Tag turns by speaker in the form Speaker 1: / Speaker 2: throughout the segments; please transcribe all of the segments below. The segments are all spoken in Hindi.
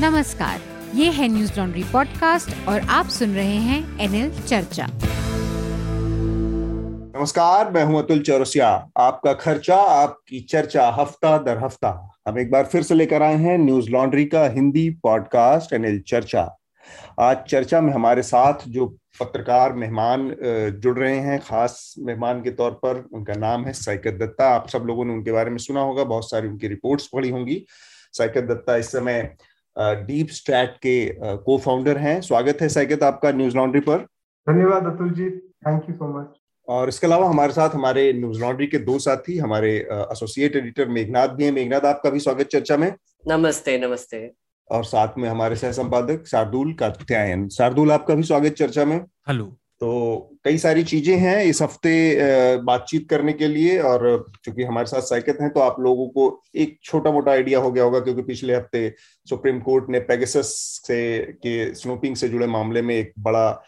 Speaker 1: नमस्कार, ये है न्यूज़ लॉन्ड्री पॉडकास्ट और आप सुन रहे हैं एनएल चर्चा।
Speaker 2: नमस्कार, मैं हूँ अतुल चौरसिया। आपका खर्चा, आपकी चर्चा, हफ़्ता दर हफ़्ता। हम एक बार फिर से लेकर आए हैं न्यूज़ लॉन्ड्री का हिंदी पॉडकास्ट एनएल चर्चा। आज चर्चा में हमारे साथ जो पत्रकार, मेहमान जुड़ रहे हैं, खास मेहमान के तौर पर, उनका नाम है साइकत दत्ता। आप सब लोगों ने उनके बारे में सुना होगा, बहुत सारी उनकी रिपोर्ट्स पढ़ी होंगी। साइकत दत्ता इस समय डीप स्ट्रैट के को फाउंडर हैं। स्वागत है साइकत आपका न्यूज़ लॉन्ड्री पर।
Speaker 3: धन्यवाद Atul ji thank you so much
Speaker 2: और इसके अलावा हमारे साथ हमारे न्यूज़ लॉन्ड्री के दो साथी हमारे एसोसिएट एडिटर मेघनाथ भी हैं। मेघनाथ आपका भी स्वागत चर्चा में।
Speaker 4: नमस्ते नमस्ते।
Speaker 2: और साथ में हमारे सह संपादक शार्दुल कात्यायन शार्दुल आपका भी स्वागत चर्चा में।
Speaker 5: हेलो।
Speaker 2: तो कई सारी चीज़ें हैं इस हफ़्ते बातचीत करने के लिए और चूँकि हमारे साथ साइकित हैं तो आप लोगों को एक छोटा मोटा आइडिया हो गया होगा क्योंकि पिछले हफ़्ते सुप्रीम कोर्ट ने पेगसस से, के स्नूपिंग से जुड़े मामले में एक बड़ा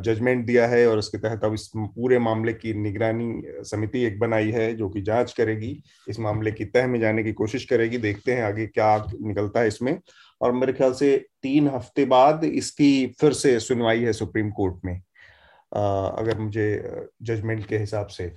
Speaker 2: जजमेंट दिया है और उसके तहत अब इस पूरे मामले की निगरानी समिति एक बनाई है जो कि जाँच करेगी, इस मामले की तह में जाने की कोशिश करेगी, देखते हैं आगे क्या निकलता है इसमें। और मेरे ख्याल से तीन हफ़्ते बाद इसकी फिर से सुनवाई है सुप्रीम कोर्ट में। अगर मुझे जजमेंट के हिसाब से।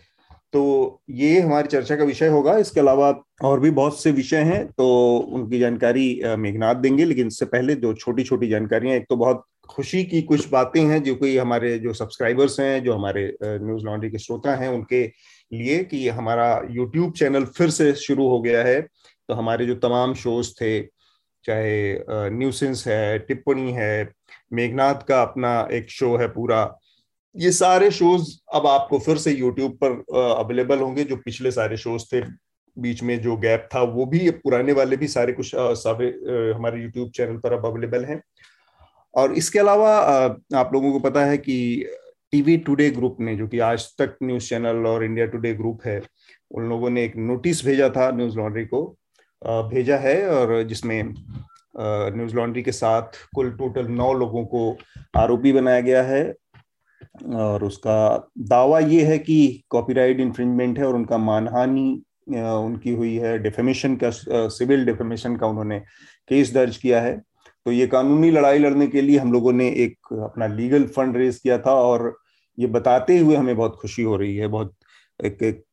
Speaker 2: तो ये हमारी चर्चा का विषय होगा। इसके अलावा और भी बहुत से विषय हैं तो उनकी जानकारी मेघनाथ देंगे। लेकिन इससे पहले जो छोटी छोटी जानकारियाँ, एक तो बहुत खुशी की कुछ बातें हैं, जो कि हमारे जो सब्सक्राइबर्स हैं, जो हमारे न्यूज़ लॉन्ड्री के श्रोता हैं, उनके लिए कि हमारा यूट्यूब चैनल फिर से शुरू हो गया है। तो हमारे जो तमाम शोज़ थे, चाहे न्यूसेंस है, टिप्पणी है, मेघनाथ का अपना एक शो है पूरा ये सारे शोज़ अब आपको फिर से यूट्यूब पर अवेलेबल होंगे, जो पिछले सारे शोज़ थे, बीच में जो गैप था, वो भी पुराने वाले भी सारे कुछ सारे हमारे यूट्यूब चैनल पर अब अवेलेबल हैं। और इसके अलावा आप लोगों को पता है कि टीवी टुडे ग्रुप ने, जो कि आज तक न्यूज़ चैनल और इंडिया टुडे ग्रुप है, उन लोगों ने एक नोटिस भेजा था न्यूज़ लॉन्ड्री को भेजा है, और जिसमें न्यूज़ लॉन्ड्री के साथ कुल टोटल नौ लोगों को आरोपी बनाया गया है। और उसका दावा ये है कि कॉपीराइट इन्फ्रिंजमेंट है और उनका मानहानि उनकी हुई है डिफेमेशन का सिविल डिफेमेशन का उन्होंने केस दर्ज किया है। तो ये कानूनी लड़ाई लड़ने के लिए हम लोगों ने एक अपना लीगल फंड रेज किया था और ये बताते हुए हमें बहुत खुशी हो रही है। बहुत एक, एक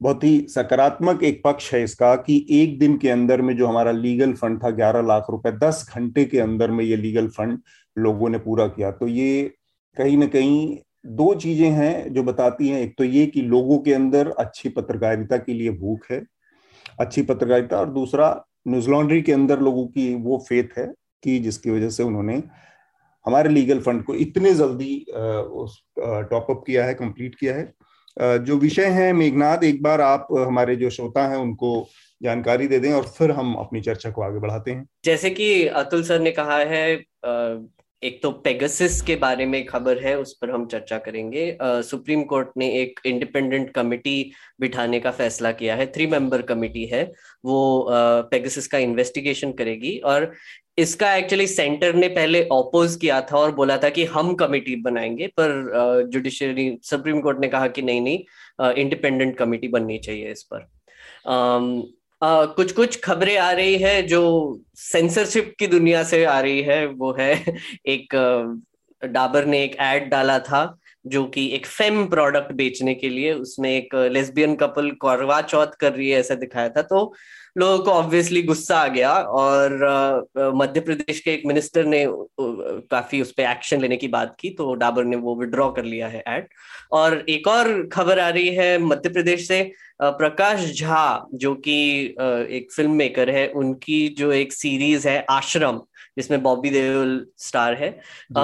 Speaker 2: बहुत ही सकारात्मक एक पक्ष है इसका कि एक दिन के अंदर में जो हमारा लीगल फंड था ग्यारह लाख रुपए दस घंटे के अंदर में ये लीगल फंड लोगों ने पूरा किया। तो ये कहीं ना कहीं दो चीज़ें हैं जो बताती हैं। एक तो ये कि लोगों के अंदर अच्छी पत्रकारिता के लिए भूख है, अच्छी पत्रकारिता, और दूसरा न्यूज़ लॉन्ड्री के अंदर लोगों की वो फेथ है कि जिसकी वजह से उन्होंने हमारे लीगल फंड को इतने जल्दी टॉप अप किया है, कंप्लीट किया है। जो विषय है मेघनाथ एक बार आप हमारे जो श्रोता हैं, उनको जानकारी दे दें और फिर हम अपनी चर्चा को आगे बढ़ाते हैं।
Speaker 4: जैसे कि अतुल सर ने कहा है एक तो पेगासिस के बारे में खबर है, उस पर हम चर्चा करेंगे। सुप्रीम कोर्ट ने एक इंडिपेंडेंट कमिटी बिठाने का फैसला किया है थ्री मेंबर कमिटी है। वो पेगासिस का इन्वेस्टिगेशन करेगी और इसका एक्चुअली सेंटर ने पहले ऑपोज किया था और बोला था कि हम कमिटी बनाएँगे, पर जुडिशरी सुप्रीम कोर्ट ने कहा कि नहीं नहीं इंडिपेंडेंट कमिटी बननी चाहिए इस पर। कुछ कुछ खबरें आ रही है जो सेंसरशिप की दुनिया से आ रही है। वो है एक डाबर ने एक एड डाला था, जो कि एक फेम प्रोडक्ट बेचने के लिए। उसमें एक लेस्बियन कपल करवा चौथ कर रही है, ऐसा दिखाया था। तो लोगों को ऑब्वियसली गुस्सा आ गया और मध्य प्रदेश के एक मिनिस्टर ने काफ़ी उस पर एक्शन लेने की बात की तो डाबर ने वो विड्रॉ कर लिया है एड और एक और खबर आ रही है मध्य प्रदेश से प्रकाश झा जो कि एक फ़िल्म मेकर है उनकी जो एक सीरीज़ है आश्रम जिसमें बॉबी देओल स्टार है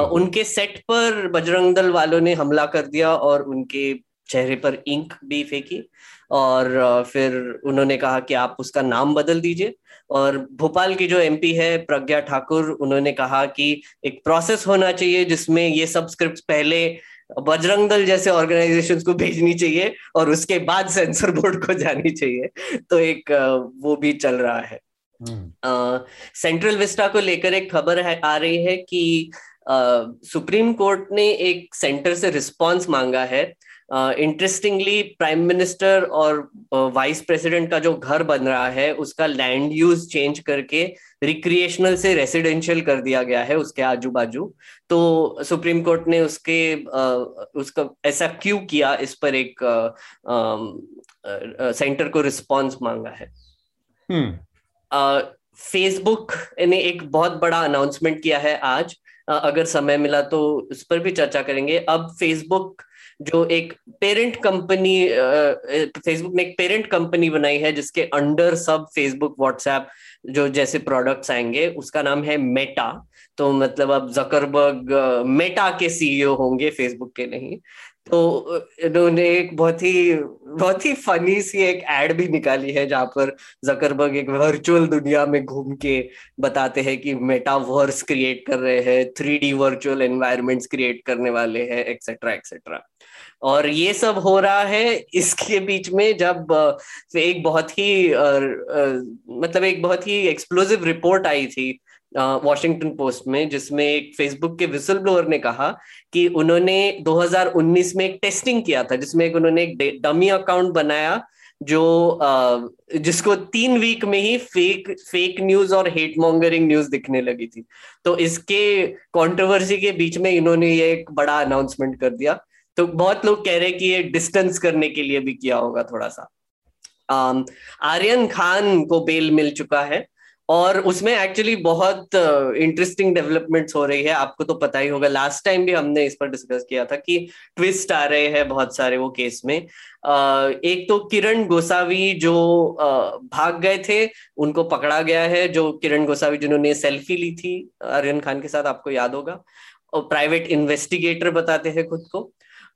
Speaker 4: उनके सेट पर बजरंग दल वालों ने हमला कर दिया और उनके चेहरे पर इंक भी फेंकी। और फिर उन्होंने कहा कि आप उसका नाम बदल दीजिए। और भोपाल की जो एमपी है प्रज्ञा ठाकुर उन्होंने कहा कि एक प्रोसेस होना चाहिए जिसमें ये सब स्क्रिप्ट पहले बजरंग दल जैसे ऑर्गेनाइजेशन को भेजनी चाहिए और उसके बाद सेंसर बोर्ड को जानी चाहिए। तो एक वो भी चल रहा है। सेंट्रल हम्म। विस्टा को लेकर एक खबर है आ रही है कि सुप्रीम कोर्ट ने एक सेंटर से रिस्पांस मांगा है। इंटरेस्टिंगली प्राइम मिनिस्टर और वाइस uh, प्रेसिडेंट का जो घर बन रहा है उसका लैंड यूज़ चेंज करके रिक्रिएशनल से रेसिडेंशियल कर दिया गया है उसके आजू बाजू तो सुप्रीम कोर्ट ने उसके uh, उसका ऐसा क्यों किया? इस पर एक सेंटर uh, को रिस्पॉन्स मांगा है। Facebook hmm. ने एक बहुत बड़ा अनाउंसमेंट किया है आज। अगर समय मिला तो उस पर भी चर्चा करेंगे। अब फेसबुक जो एक पेरेंट कंपनी फेसबुक ने एक पेरेंट कंपनी बनाई है, जिसके अंडर सब फेसबुक व्हाट्सएप जो जैसे प्रोडक्ट्स आएँगे, उसका नाम है मेटा तो मतलब अब जकरबर्ग मेटा के सीईओ होंगे फेसबुक के नहीं। तो इन्होंने एक बहुत ही बहुत ही फनी सी एक एड भी निकाली है, जहाँ पर जकरबर्ग एक वर्चुअल दुनिया में घूम के बताते हैं कि मेटावर्स क्रिएट कर रहे हैं three D virtual environments create करने वाले हैं एक्सेट्रा एक्सेट्रा और ये सब हो रहा है इसके बीच में जब, एक बहुत ही मतलब एक बहुत ही एक्सप्लोजिव रिपोर्ट आई थी वॉशिंगटन पोस्ट में, जिसमें एक फेसबुक के विसल ब्लोअर ने कहा कि उन्होंने 2019 में एक टेस्टिंग किया था, जिसमें एक उन्होंने एक डमी अकाउंट बनाया, जो जिसको तीन वीक में ही फेक फेक न्यूज़ और हेट मॉन्गरिंग न्यूज़ दिखने लगी थी। तो इसके कंट्रोवर्सी के बीच में इन्होंने ये एक बड़ा अनाउंसमेंट कर दिया। तो बहुत लोग कह रहे हैं कि ये डिस्टेंस करने के लिए भी किया होगा थोड़ा सा। आर्यन खान को बेल मिल चुका है। और उसमें एक्चुअली बहुत इंटरेस्टिंग uh, डेवलपमेंट्स हो रही है। आपको तो पता ही होगा लास्ट टाइम भी हमने इस पर डिस्कस किया था कि ट्विस्ट आ रहे हैं बहुत सारे वो केस में। uh, एक तो किरण गोसावी जो uh, भाग गए थे उनको पकड़ा गया है जो किरण गोसावी जिन्होंने सेल्फी ली थी आर्यन खान के साथ आपको याद होगा। और प्राइवेट इन्वेस्टिगेटर बताते हैं खुद को।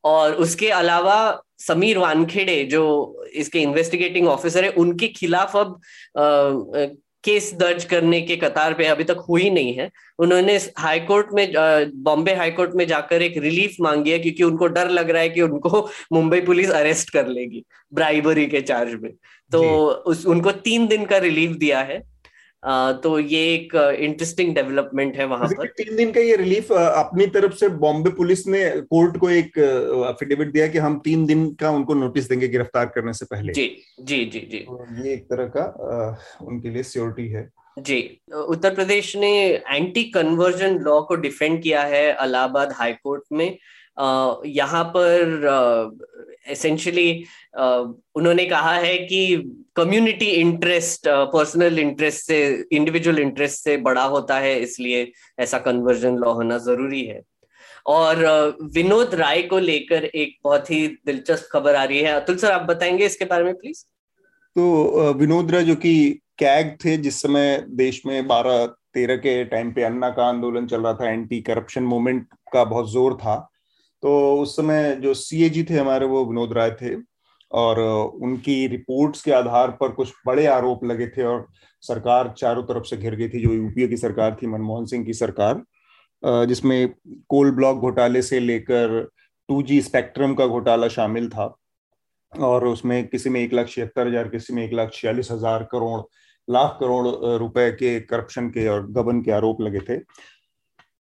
Speaker 4: और उसके अलावा समीर वानखेड़े जो इसके इन्वेस्टिगेटिंग ऑफिसर है उनके खिलाफ अब केस दर्ज करने के कतार पे अभी तक हुई नहीं है। उन्होंने हाई कोर्ट में बॉम्बे हाई कोर्ट में जाकर एक रिलीफ मांगी है क्योंकि उनको डर लग रहा है कि उनको मुंबई पुलिस अरेस्ट कर लेगी ब्राइबरी के चार्ज में। तो उस उनको तीन दिन का रिलीफ दिया है। तो ये एक इंटरेस्टिंग डेवलपमेंट है वहाँ पर।
Speaker 2: तीन दिन का ये रिलीफ अपनी तरफ़ से बॉम्बे पुलिस ने कोर्ट को एक एफिडेविट दिया कि हम तीन दिन का उनको नोटिस देंगे गिरफ़्तार करने से पहले।
Speaker 4: जी जी जी जी।
Speaker 2: तो ये एक तरह का उनके लिए सियोरिटी है।
Speaker 4: जी उत्तर प्रदेश ने एंटी कन्वर्जन लॉ को डिफेंड किया है इलाहाबाद हाईकोर्ट में। यहाँ पर एसेंशियली उन्होंने कहा है कि कम्युनिटी इंटरेस्ट पर्सनल इंटरेस्ट से इंडिविजुअल इंटरेस्ट से बड़ा होता है, इसलिए ऐसा कन्वर्जन लॉ होना ज़रूरी है। और विनोद राय को लेकर एक बहुत ही दिलचस्प खबर आ रही है। अतुल सर, आप बताएँगे इसके बारे में प्लीज़
Speaker 2: तो विनोद राय जो कि कैग थे, जिस समय देश में बारह तेरह के टाइम पे अन्ना का आंदोलन चल रहा था एंटी करप्शन मूवमेंट का बहुत ज़ोर था तो उस समय जो सी थे हमारे, वो विनोद राय थे और उनकी रिपोर्ट्स के आधार पर कुछ बड़े आरोप लगे थे और सरकार चारों तरफ़ से घिर गई थी, जो यूपीए की सरकार थी, मनमोहन सिंह की सरकार जिसमें कोल ब्लॉक घोटाले से लेकर टू जी स्पेक्ट्रम का घोटाला शामिल था और उसमें किसी में एक लाख छिहत्तर हज़ार, किसी में एक लाख छियालीस हज़ार करोड़, लाख करोड़ रुपए के करप्शन के और गबन के आरोप लगे थे।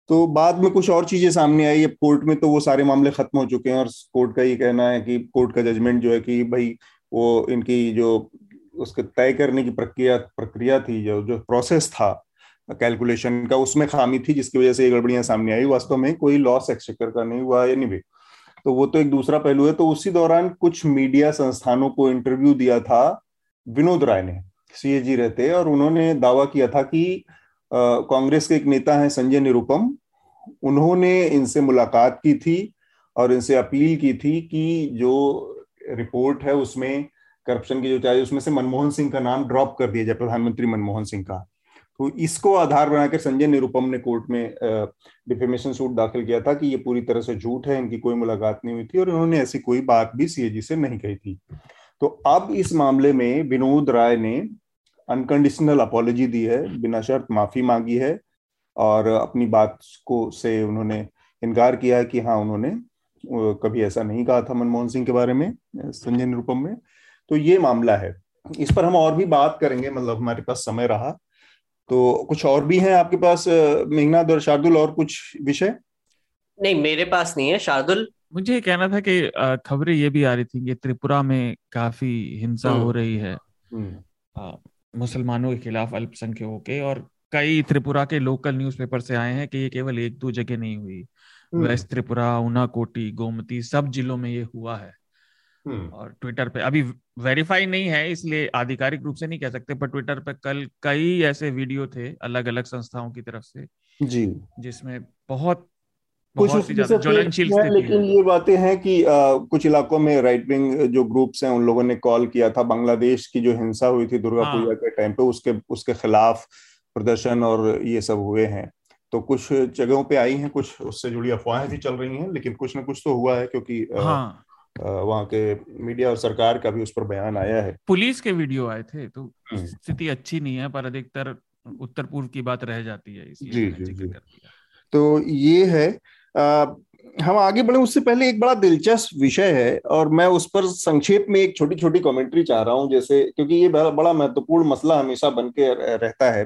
Speaker 2: तो बाद में कुछ और चीज़ें सामने आई, अब कोर्ट में तो वो सारे मामले खत्म हो चुके हैं और कोर्ट का ये कहना है कि कोर्ट का जजमेंट जो है कि भाई वो इनकी जो उसके तय करने की प्रक्रिया प्रक्रिया थी, जो जो प्रोसेस था कैलकुलेशन का, उसमें खामी थी, जिसकी वजह से ये गड़बड़ियाँ सामने आई। वास्तव में कोई लॉस एक्सचेकर का नहीं हुआ नहीं भी तो वो तो एक दूसरा पहलू है। तो उसी दौरान कुछ मीडिया संस्थानों को इंटरव्यू दिया था विनोद राय ने सीएजी रहते, और उन्होंने दावा किया था कि कांग्रेस के एक नेता हैं संजय निरुपम। उन्होंने इनसे मुलाकात की थी और इनसे अपील की थी कि जो रिपोर्ट है उसमें, करप्शन की जो चाहिए उसमें से मनमोहन सिंह का नाम ड्रॉप कर दिया जाए, प्रधानमंत्री मनमोहन सिंह का। तो इसको आधार बनाकर संजय निरुपम ने कोर्ट में डिफेमेशन सूट दाखिल किया था कि ये पूरी तरह से झूठ है, इनकी कोई मुलाकात नहीं हुई थी और इन्होंने ऐसी कोई बात भी सीएजी से नहीं कही थी। तो अब इस मामले में विनोद राय ने अनकंडीशनल अपॉलोजी दी है बिना शर्त माफ़ी मांगी है और अपनी बात को से उन्होंने इनकार किया है कि हाँ उन्होंने कभी ऐसा नहीं कहा था मनमोहन सिंह के बारे में संजय निरुपम में। तो ये मामला है। इस पर हम और भी बात करेंगे मतलब हमारे पास समय रहा। तो कुछ और भी हैं आपके पास मेघनाथ और शार्दुल और कुछ विषय?
Speaker 4: नहीं मेरे पास नहीं है। शार्दुल?
Speaker 5: मुझे ये कहना था कि खबरें ये भी आ रही थी कि त्रिपुरा में काफ़ी हिंसा हो रही है। मुसलमानों के खिलाफ अल्पसंख्यकों के और कई त्रिपुरा के लोकल न्यूज़पेपर से आए हैं कि ये केवल एक दो जगह नहीं हुई। वेस्ट त्रिपुरा उनाकोटी गोमती सब जिलों में ये हुआ है। हम्म। और ट्विटर पे अभी वेरीफाई नहीं है इसलिए आधिकारिक रूप से नहीं कह सकते पर ट्विटर पे कल कई ऐसे वीडियो थे अलग अलग संस्थाओं की तरफ़ से
Speaker 2: जी।
Speaker 5: जिसमें बहुत
Speaker 2: कुछ ज्वलनशील लेकिन ये बातें हैं कि आ, कुछ इलाकों में राइट विंग जो ग्रुप्स हैं उन लोगों ने कॉल किया था बांग्लादेश की जो हिंसा हुई थी दुर्गा हाँ। पूजा के टाइम पे उसके उसके खिलाफ प्रदर्शन और ये सब हुए हैं तो कुछ जगहों पे आई हैं कुछ उससे जुड़ी अफवाहें भी चल रही हैं लेकिन कुछ ना कुछ तो हुआ है क्योंकि हाँ। वहाँ के मीडिया और सरकार का भी उस पर बयान आया है
Speaker 5: पुलिस के वीडियो आए थे तो हम्म। स्थिति अच्छी नहीं है पर अधिकतर उत्तर पूर्व की बात रह जाती है
Speaker 2: जी जी जी तो ये है हम आगे बढ़े, उससे पहले एक बड़ा दिलचस्प विषय है और मैं उस पर संक्षेप में एक छोटी छोटी कमेंट्री चाह रहा हूँ, जैसे क्योंकि ये बड़ा महत्वपूर्ण मसला हमेशा बन के रहता है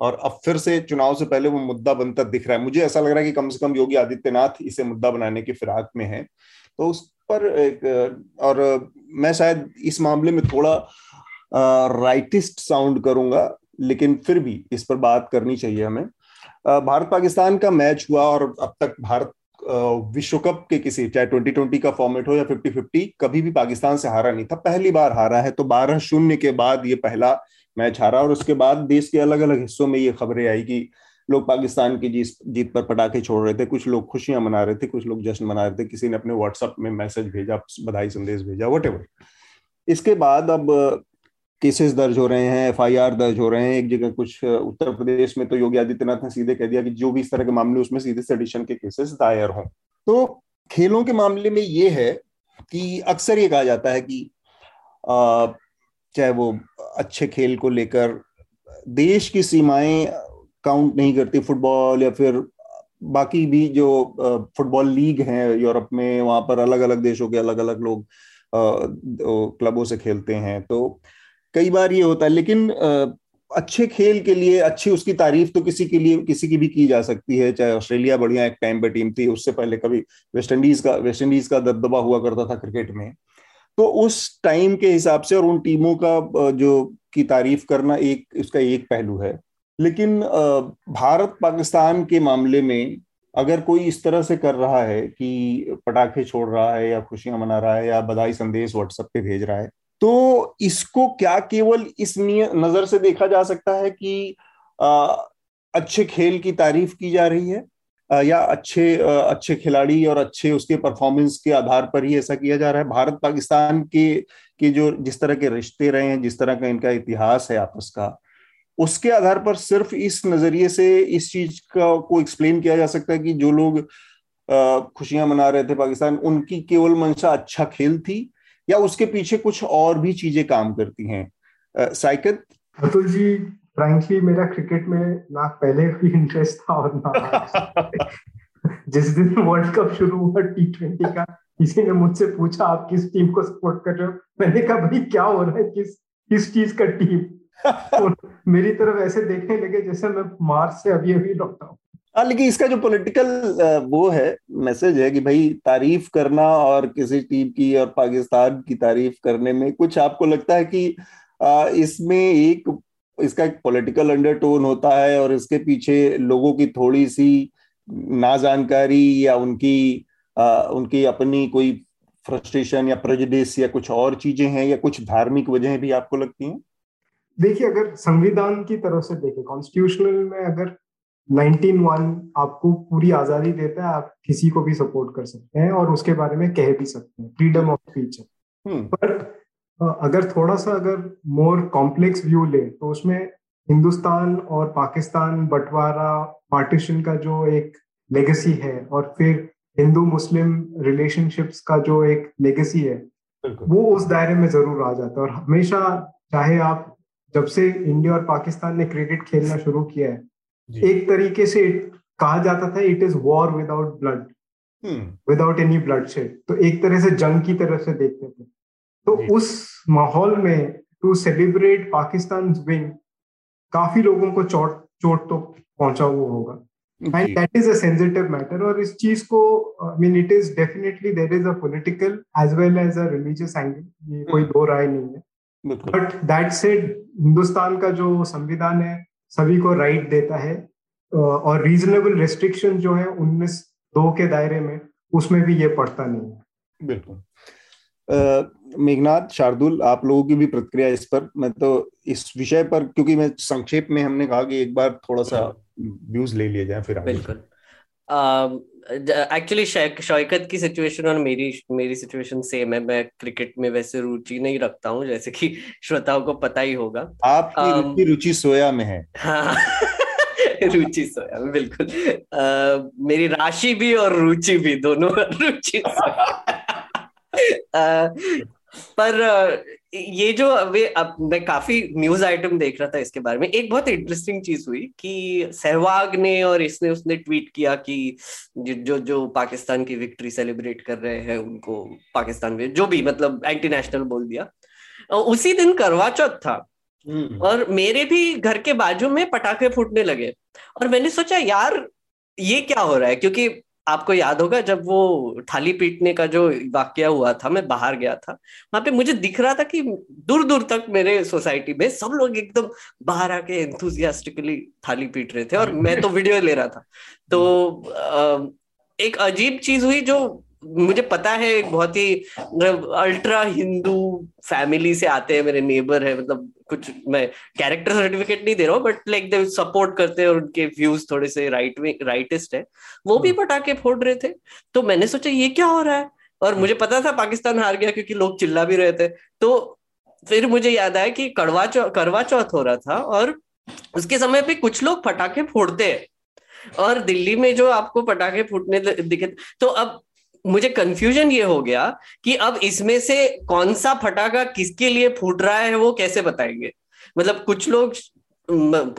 Speaker 2: और अब फिर से चुनाव से पहले वो मुद्दा बनता दिख रहा है। मुझे ऐसा लग रहा है कि कम से कम योगी आदित्यनाथ इसे मुद्दा बनाने की फिराक में है। तो उस पर एक, और मैं शायद इस मामले में थोड़ा राइटिस्ट साउंड करूँगा, लेकिन फिर भी इस पर बात करनी चाहिए हमें। भारत पाकिस्तान का मैच हुआ और अब तक भारत विश्व कप के किसी, चाहे ट्वेंटी ट्वेंटी का फॉर्मेट हो या फिफ्टी फिफ्टी कभी भी पाकिस्तान से हारा नहीं था। पहली बार हारा है तो बारह शून्य के बाद ये पहला मैच हारा और उसके बाद देश के अलग अलग हिस्सों में ये खबरें आई कि लोग पाकिस्तान की जीत जीत पर पटाखे छोड़ रहे थे, कुछ लोग खुशियाँ मना रहे थे, कुछ लोग जश्न मना रहे थे, किसी ने अपने व्हाट्सएप में मैसेज भेजा, बधाई संदेश भेजा वट इसके बाद अब केसेस दर्ज हो रहे हैं, एफआईआर दर्ज हो रहे हैं, एक जगह कुछ उत्तर प्रदेश में तो योगी आदित्यनाथ ने सीधे कह दिया कि जो भी इस तरह के मामले, उसमें सीधे सेडिशन के केसेस दायर हों। तो खेलों के मामले में ये है कि अक्सर ये कहा जाता है कि चाहे वो अच्छे खेल को लेकर देश की सीमाएँ काउंट नहीं करती फुटबॉल या फिर बाकी भी जो फुटबॉल लीग हैं यूरोप में, वहाँ पर अलग अलग देशों के अलग अलग लोग क्लबों से खेलते हैं। तो कई बार ये होता है, लेकिन अच्छे खेल के लिए, अच्छी उसकी तारीफ़ तो किसी के लिए, किसी की भी की जा सकती है, चाहे ऑस्ट्रेलिया बढ़िया एक टाइम पे टीम थी, उससे पहले कभी वेस्ट इंडीज का वेस्ट इंडीज का दबदबा हुआ करता था क्रिकेट में। तो उस टाइम के हिसाब से और उन टीमों का जो की तारीफ़ करना एक, उसका एक पहलू है। लेकिन भारत पाकिस्तान के मामले में अगर कोई इस तरह से कर रहा है कि पटाखे छोड़ रहा है या खुशियाँ मना रहा है या बधाई संदेश व्हाट्सएप पे भेज रहा है तो इसको क्या केवल इस नज़र से देखा जा सकता है कि आ, अच्छे खेल की तारीफ़ की जा रही है आ, या अच्छे आ, अच्छे खिलाड़ी और अच्छे उसके परफॉर्मेंस के आधार पर ही ऐसा किया जा रहा है? भारत पाकिस्तान के के जो जिस तरह के रिश्ते रहे हैं जिस तरह का इनका इतिहास है आपस का उसके आधार पर सिर्फ़ इस नज़रिए से इस चीज़ का को एक्सप्लेन किया जा सकता है कि जो लोग खुशियाँ मना रहे थे पाकिस्तान उनकी केवल मंशा अच्छा खेल थी या उसके पीछे कुछ और भी चीज़ें काम करती हैं? साइकत
Speaker 3: अतुल जी फ्रैंकली मेरा क्रिकेट में ना पहले भी इंटरेस्ट था और ना जिस दिन वर्ल्ड कप शुरू हुआ टी ट्वेंटी का किसी ने मुझसे पूछा आप किस टीम को सपोर्ट कर रहे हो? मैंने कहा भाई क्या हो रहा है? किस किस चीज़ का टीम तो मेरी तरफ़ ऐसे देखने लगे जैसे मैं मार्च से अभी अभी लौटा हूँ।
Speaker 2: हाँ लेकिन इसका जो पॉलिटिकल वो है मैसेज है कि भाई तारीफ़ करना और किसी टीम की और पाकिस्तान की तारीफ़ करने में कुछ आपको लगता है कि इसमें एक इसका एक पॉलिटिकल अंडरटोन होता है और इसके पीछे लोगों की थोड़ी सी ना जानकारी या उनकी आ, उनकी अपनी कोई फ्रस्ट्रेशन या प्रेजुडिस या कुछ और चीज़ें हैं या कुछ धार्मिक वजह भी आपको लगती हैं?
Speaker 3: देखिए अगर संविधान की तरफ़ से देखें कॉन्स्टिट्यूशनल में अगर 19.1 आपको पूरी आज़ादी देता है आप किसी को भी सपोर्ट कर सकते हैं और उसके बारे में कह भी सकते हैं। फ्रीडम ऑफ़ स्पीच है। पर अगर थोड़ा सा अगर मोर कॉम्प्लेक्स व्यू ले तो उसमें हिंदुस्तान और पाकिस्तान बंटवारा पार्टीशन का जो एक लेगेसी है और फिर हिंदू मुस्लिम रिलेशनशिप्स का जो एक लेगेसी है वो उस दायरे में ज़रूर आ जाता है। और हमेशा चाहे आप जब से इंडिया और पाकिस्तान ने क्रिकेट खेलना शुरू किया है एक तरीके से कहा जाता था it is war without blood without any blood shed तो एक तरह से जंग की तरफ़ से देखते थे। तो उस माहौल में टू सेलिब्रेट पाकिस्तान विन काफ़ी लोगों को चोट चोट तो पहुँचा हुआ होगा। And that is a sensitive matter और इस चीज़ को I mean it is definitely there is a political as well as a religious angle ये कोई दो राय नहीं है। बट दैट सेड हिंदुस्तान का जो संविधान है सभी को राइट देता है। और रीजनेबल रेस्ट्रिक्शन जो है उन्नीस दो के दायरे में उसमें भी ये पड़ता नहीं है।
Speaker 2: बिल्कुल। मेघनाथ शार्दुल आप लोगों की भी प्रतिक्रिया इस पर मैं तो इस विषय पर क्योंकि मैं संक्षेप में हमने कहा कि एक बार थोड़ा सा व्यूज़ ले लिए जाए फिर
Speaker 4: बिल्कुल। एक्चुअली uh, शौकत की सिचुएशन और मेरी मेरी सिचुएशन सेम है। मैं क्रिकेट में वैसे रुचि नहीं रखता हूँ जैसे कि श्रोताओं को पता ही होगा।
Speaker 2: आपकी um, रुचि सोया में है।
Speaker 4: हाँ। रुचि सोया में बिल्कुल। Uh, मेरी राशि भी और रुचि भी दोनों रुचि सोया। पर ये जो अभी अब मैं काफ़ी न्यूज़ आइटम देख रहा था इसके बारे में एक बहुत इंटरेस्टिंग चीज़ हुई कि सहवाग ने और इसने उसने ट्वीट किया कि जो जो पाकिस्तान की विक्ट्री सेलिब्रेट कर रहे हैं उनको पाकिस्तान में जो भी मतलब एंटी नेशनल बोल दिया। उसी दिन करवा चौथ था। हम्म। और मेरे भी घर के बाजू में पटाखे फूटने लगे। और मैंने सोचा यार ये क्या हो रहा है? क्योंकि आपको याद होगा जब वो थाली पीटने का जो वाक्य हुआ था मैं बाहर गया था वहाँ पे मुझे दिख रहा था कि दूर दूर तक मेरे सोसाइटी में सब लोग एकदम बाहर आके एंथुजियास्टिकली थाली पीट रहे थे और मैं तो वीडियो ले रहा था। तो एक अजीब चीज़ हुई जो मुझे पता है एक बहुत ही अल्ट्रा हिंदू फैमिली से आते हैं मेरे नेबर है मतलब कुछ मैं कैरेक्टर सर्टिफिकेट नहीं दे रहा हूँ बट लाइक दे सपोर्ट करते हैं और उनके व्यूज़ थोड़े से राइट में राइटिस्ट है। वो भी हम्म। पटाखे फोड़ रहे थे तो मैंने सोचा ये क्या हो रहा है? और मुझे पता था पाकिस्तान हार गया क्योंकि लोग चिल्ला भी रहे थे तो फिर मुझे याद आया कि कड़वा चौ करवा चौथ हो रहा था और उसके समय पे कुछ लोग पटाखे फोड़ते हैं। और दिल्ली में जो आपको पटाखे फूटने दिखे तो अब मुझे कंफ्यूजन ये हो गया कि अब इसमें से कौन सा फटाका किसके लिए फूट रहा है, वो कैसे बताएँगे? मतलब कुछ लोग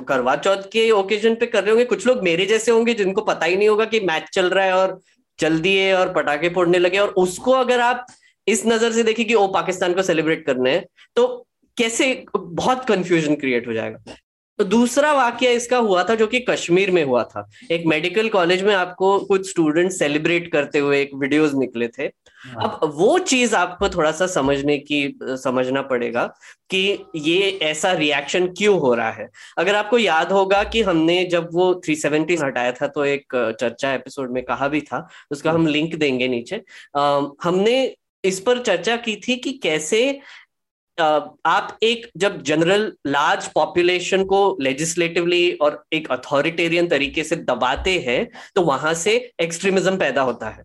Speaker 4: करवा चौथ के ओकेजन पे कर रहे होंगे, कुछ लोग मेरे जैसे होंगे जिनको पता ही नहीं होगा कि मैच चल रहा है और चल दिए और पटाखे फोड़ने लगे और उसको अगर आप इस नज़र से देखिए कि ओ, पाकिस्तान को सेलिब्रेट करने हैं तो कैसे, बहुत कंफ्यूजन क्रिएट हो जाएगा। तो दूसरा वाक्य इसका हुआ था जो कि कश्मीर में हुआ था। एक मेडिकल कॉलेज में आपको कुछ स्टूडेंट सेलिब्रेट करते हुए एक वीडियोस निकले थे। हाँ। अब वो चीज़ आपको थोड़ा सा समझने की समझना पड़ेगा कि ये ऐसा रिएक्शन क्यों हो रहा है। अगर आपको याद होगा कि हमने जब वो 370 हटाया था तो एक चर्चा एपिसोड में कहा भी था उसका हम लिंक देंगे नीचे। आ, हमने इस पर चर्चा की थी कि कैसे आप एक जब जनरल लार्ज पॉपुलेशन को लेजिस्लेटिवली और एक अथॉरिटेरियन तरीके से दबाते हैं तो वहाँ से एक्सट्रीमिज्म पैदा होता है।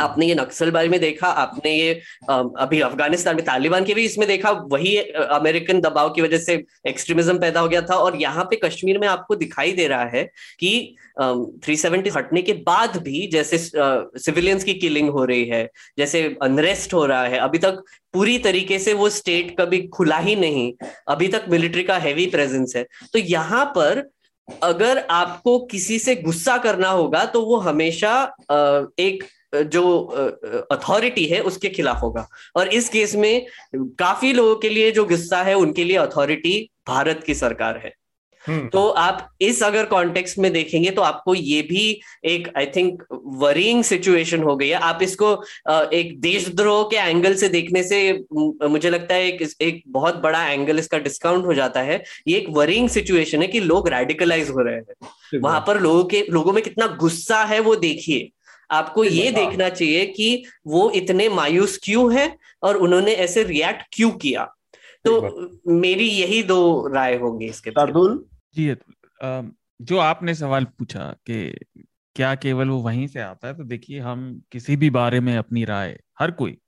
Speaker 4: आपने ये नक्सलबारी में देखा, आपने ये अभी अफ़गानिस्तान में तालिबान के भी इसमें देखा, वही अमेरिकन दबाव की वजह से एक्सट्रीमिज्म पैदा हो गया था और यहाँ पे कश्मीर में आपको दिखाई दे रहा है कि थ्री सेवेंटी हटने के बाद भी जैसे सिविलियंस की किलिंग हो रही है, जैसे अनरेस्ट हो रहा है, अभी तक पूरी तरीके से वो स्टेट कभी खुला ही नहीं, अभी तक मिलिट्री का हैवी प्रेजेंस है। तो यहाँ पर अगर आपको किसी से गुस्सा करना होगा तो वो हमेशा एक जो अथॉरिटी है उसके खिलाफ होगा। और इस केस में काफ़ी लोगों के लिए जो गुस्सा है उनके लिए अथॉरिटी भारत की सरकार है। हम्म। तो आप इस अगर कॉन्टेक्स्ट में देखेंगे तो आपको ये भी एक आई थिंक वरिंग सिचुएशन हो गई है। आप इसको एक देशद्रोह के एंगल से देखने से मुझे लगता है एक, एक बहुत बड़ा एंगल इसका डिस्काउंट हो जाता है। ये एक वरिंग सिचुएशन है कि लोग रेडिकलाइज हो रहे हैं। वहाँ पर लोगों के लोगों में कितना गुस्सा है वो देखिए। आपको ये देखना चाहिए कि वो इतने मायूस क्यों है और उन्होंने ऐसे रिएक्ट क्यों किया? तो मेरी यही दो राय होंगी इसके
Speaker 5: जी जो आपने सवाल पूछा कि क्या केवल वो वहीं से आता है तो देखिए हम किसी भी बारे में अपनी राय हर कोई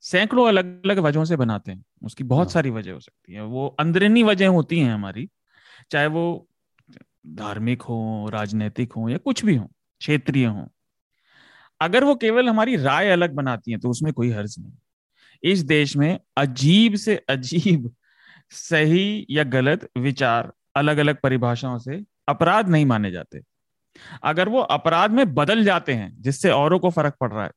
Speaker 5: सैकड़ों अलग अलग वजहों से बनाते हैं। उसकी बहुत हाँ। सारी वजह हो सकती है। वो अंदरूनी वजह होती हैं हमारी चाहे वो धार्मिक हो राजनीतिक हो या कुछ भी हो क्षेत्रीय हो। अगर वो केवल हमारी राय अलग बनाती हैं तो उसमें कोई हर्ज नहीं। इस देश में अजीब से अजीब सही या गलत विचार अलग अलग परिभाषाओं से अपराध नहीं माने जाते। अगर वो अपराध में बदल जाते हैं, जिससे औरों को फ़र्क पड़ रहा है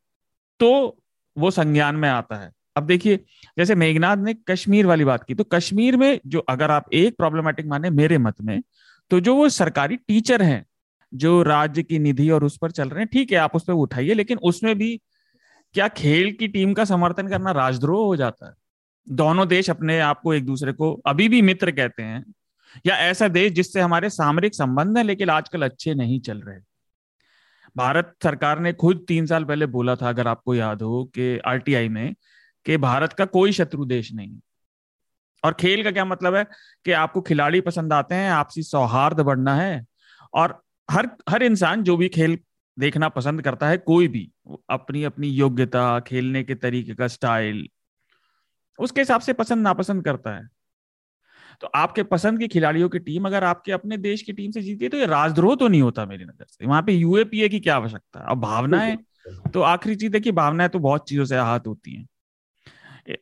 Speaker 5: तो वो संज्ञान में आता है। अब देखिए, जैसे मेघनाथ ने कश्मीर वाली बात की तो कश्मीर में जो अगर आप एक प्रॉब्लमेटिक माने मेरे मत में तो जो वो सरकारी टीचर हैं जो राज्य की निधि और उस पर चल रहे हैं, ठीक है, आप उस पर उठाइए, लेकिन उसमें भी क्या खेल की टीम का समर्थन करना राजद्रोह हो जाता है? दोनों देश अपने आप को एक दूसरे को अभी भी मित्र कहते हैं, या ऐसा देश जिससे हमारे सामरिक संबंध है, लेकिन आजकल अच्छे नहीं चल रहे? भारत सरकार ने खुद तीन साल पहले बोला था, अगर आपको याद हो, कि आरटीआई में, कि भारत का कोई शत्रु देश नहीं। और खेल का क्या मतलब है? कि आपको खिलाड़ी पसंद आते हैं, आपसी सौहार्द बढ़ना है, और हर हर इंसान जो भी खेल देखना पसंद करता है कोई भी अपनी अपनी योग्यता खेलने के तरीके का स्टाइल उसके हिसाब से पसंद नापसंद करता है। तो आपके पसंद की खिलाड़ियों की टीम अगर आपके अपने देश की टीम से जीती है तो ये राजद्रोह तो नहीं होता मेरी नज़र से। वहाँ पे यूएपीए की क्या आवश्यकता है? अब भावनाएँ तो आखिरी चीज़ है कि भावनाएँ तो बहुत चीज़ों से आहत होती हैं।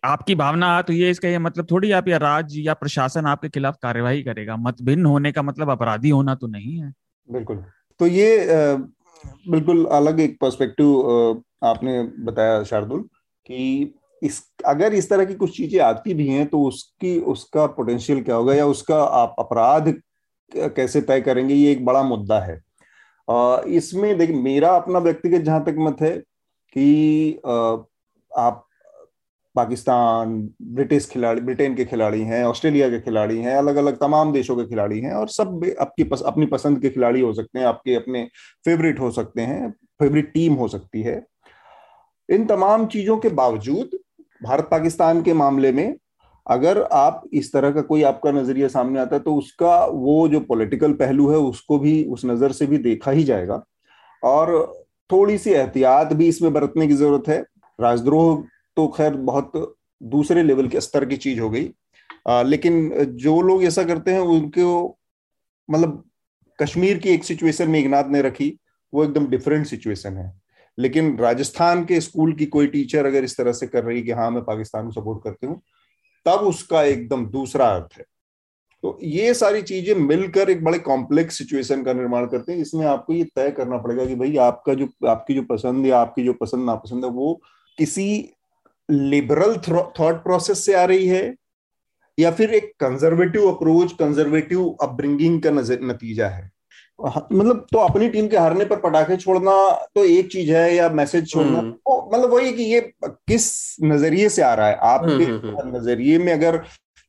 Speaker 5: आपकी भावना तो ये इसका ये मतलब थोड़ी आप या राज्य या प्रशासन आपके खिलाफ कार्यवाही करेगा। मत भिन्न होने का मतलब अपराधी होना तो नहीं है।
Speaker 2: बिल्कुल। तो ये बिल्कुल अलग एक पर्सपेक्टिव आपने बताया शार्दुल कि इस, अगर इस तरह की कुछ चीज़ें आती भी हैं तो उसकी, उसका पोटेंशियल क्या होगा या उसका आप अपराध कैसे तय करेंगे, ये एक बड़ा मुद्दा है। इसमें देखिए, मेरा अपना व्यक्तिगत जहाँ तक मत है कि आप पाकिस्तान ब्रिटिश खिलाड़ी ब्रिटेन के खिलाड़ी हैं ऑस्ट्रेलिया के खिलाड़ी हैं अलग अलग तमाम देशों के खिलाड़ी हैं और सब आपकी पस, अपनी पसंद के खिलाड़ी हो सकते हैं आपके अपने फेवरेट हो सकते हैं फेवरेट टीम हो सकती है। इन तमाम चीज़ों के बावजूद भारत पाकिस्तान के मामले में अगर आप इस तरह का कोई आपका नज़रिया सामने आता है तो उसका वो जो पॉलिटिकल पहलू है उसको भी उस नज़र से भी देखा ही जाएगा। और थोड़ी सी एहतियात भी इसमें बरतने की ज़रूरत है। राजद्रोह तो खैर बहुत दूसरे लेवल के स्तर की चीज़ हो गई। आ, लेकिन जो लोग ऐसा करते हैं उनको मतलब कश्मीर की एक सिचुएशन में इगनाथ ने रखी वो एकदम डिफरेंट सिचुएशन है। लेकिन राजस्थान के स्कूल की कोई टीचर अगर इस तरह से कर रही कि हाँ मैं पाकिस्तान को सपोर्ट करती हूँ तब उसका एकदम दूसरा अर्थ है। तो ये सारी चीज़ें मिलकर एक बड़े कॉम्प्लेक्स सिचुएशन का निर्माण करते हैं। इसमें आपको ये तय करना पड़ेगा कि भाई आपका जो आपकी जो पसंद या आपकी जो पसंद नापसंद है वो किसी लिबरल थॉट प्रोसेस से आ रही है या फिर एक कंजर्वेटिव अप्रोच कंजर्वेटिव अपब्रिंगिंग का नतीजा है? हाँ, मतलब तो अपनी टीम के हारने पर पटाखे छोड़ना तो एक चीज़ है या मैसेज छोड़ना हम्म। तो मतलब वही कि ये किस नज़रिए से आ रहा है? आपके हम्म, हम्म, नज़रिए में अगर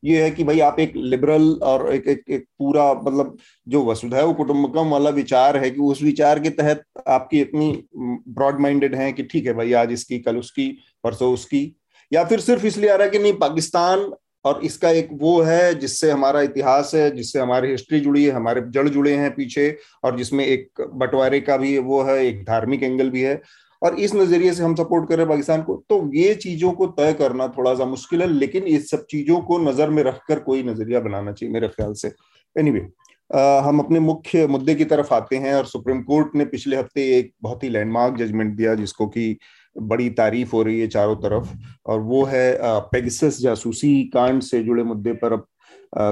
Speaker 2: ये है कि भाई आप एक लिबरल और एक एक, एक पूरा मतलब जो वसुधैव कुटुंबकम वाला विचार है कि उस विचार के तहत आपकी इतनी ब्रॉड माइंडेड है कि ठीक है भाई आज इसकी कल उसकी परसों उसकी। या फिर सिर्फ़ इसलिए आ रहा है कि नहीं पाकिस्तान और इसका एक वो है जिससे हमारा इतिहास है जिससे हमारी हिस्ट्री जुड़ी है हमारे जड़ जुड़े हैं पीछे और जिसमें एक बंटवारे का भी वो है एक धार्मिक एंगल भी है। और इस नज़रिए से हम सपोर्ट कर रहे हैं पाकिस्तान को तो ये चीज़ों को तय करना थोड़ा सा मुश्किल है लेकिन इस सब चीज़ों को नज़र में रखकर कोई नज़रिया बनाना चाहिए मेरे ख्याल से। एनीवे anyway, हम अपने मुख्य मुद्दे की तरफ़ आते हैं और सुप्रीम कोर्ट ने पिछले हफ़्ते एक बहुत ही लैंडमार्क जजमेंट दिया जिसको कि बड़ी तारीफ़ हो रही है चारों तरफ़ और वो है पेगसस जासूसी कांड से जुड़े मुद्दे पर अब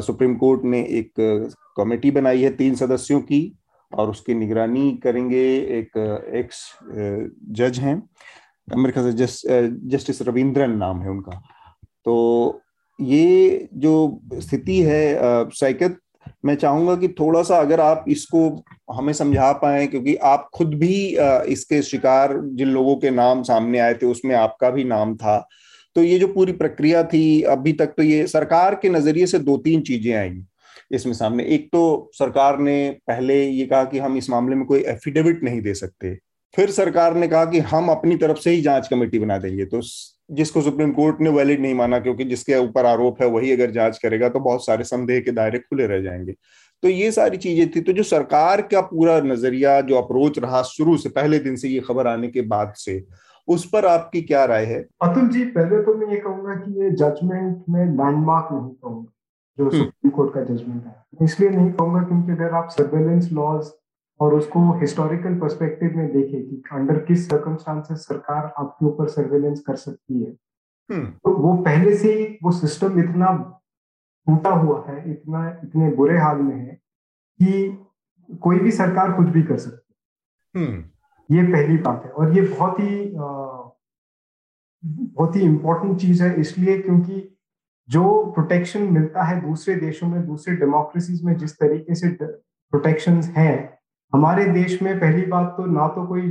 Speaker 2: सुप्रीम कोर्ट ने एक कमेटी बनाई है तीन सदस्यों की। और उसकी निगरानी करेंगे एक एक्स जज हैं। मेरे ख्याल से जस्टिस रविंद्रन नाम है उनका। तो ये जो स्थिति है साइकत मैं चाहूँगा कि थोड़ा सा अगर आप इसको हमें समझा पाए, क्योंकि आप खुद भी इसके शिकार जिन लोगों के नाम सामने आए थे, उसमें आपका भी नाम था। तो ये जो पूरी प्रक्रिया थी, अभी तक तो ये सरकार के नज़रिए से दो तीन चीज़ें आई। इसमें सामने। एक तो सरकार ने पहले ये कहा कि हम इस मामले में कोई एफिडेविट नहीं दे सकते। फिर सरकार ने कहा कि हम अपनी तरफ़ से ही जाँच कमेटी बना देंगे। तो जिसको सुप्रीम कोर्ट ने वैलिड नहीं माना, क्योंकि जिसके ऊपर आरोप है, वही अगर जाँच करेगा तो बहुत सारे संदेह के दायरे खुले रह जाएँगे। तो ये सारी चीज़ें थी। तो जो सरकार का पूरा नज़रिया, जो अप्रोच रहा शुरू से, पहले दिन से ये खबर आने के बाद से, उस पर आपकी क्या राय है?
Speaker 3: अतुल जी, पहले तो मैं ये कहूँगा कि ये जजमेंट में लैंडमार्क नहीं कहूँगा। जो सुप्रीम हम्म। कोर्ट का जजमेंट है इसलिए नहीं कहूँगा क्योंकि अगर आप सर्वेलेंस लॉज और उसको हिस्टोरिकल पर्सपेक्टिव में देखें कि अंडर किस सर्कमस्टांसेस सरकार आपके ऊपर सर्वेलेंस कर सकती है हम्म। तो वो पहले से ही वो सिस्टम इतना टूटा हुआ है इतना इतने बुरे हाल में है कि कोई भी सरकार कुछ भी कर सकती है हम्म। ये पहली बात है और ये बहुत ही आ, बहुत ही इंपॉर्टेंट चीज़ है इसलिए क्योंकि जो प्रोटेक्शन मिलता है दूसरे देशों में, दूसरे डेमोक्रेसीज में, जिस तरीके से प्रोटेक्शन हैं, हमारे देश में पहली बात तो ना तो कोई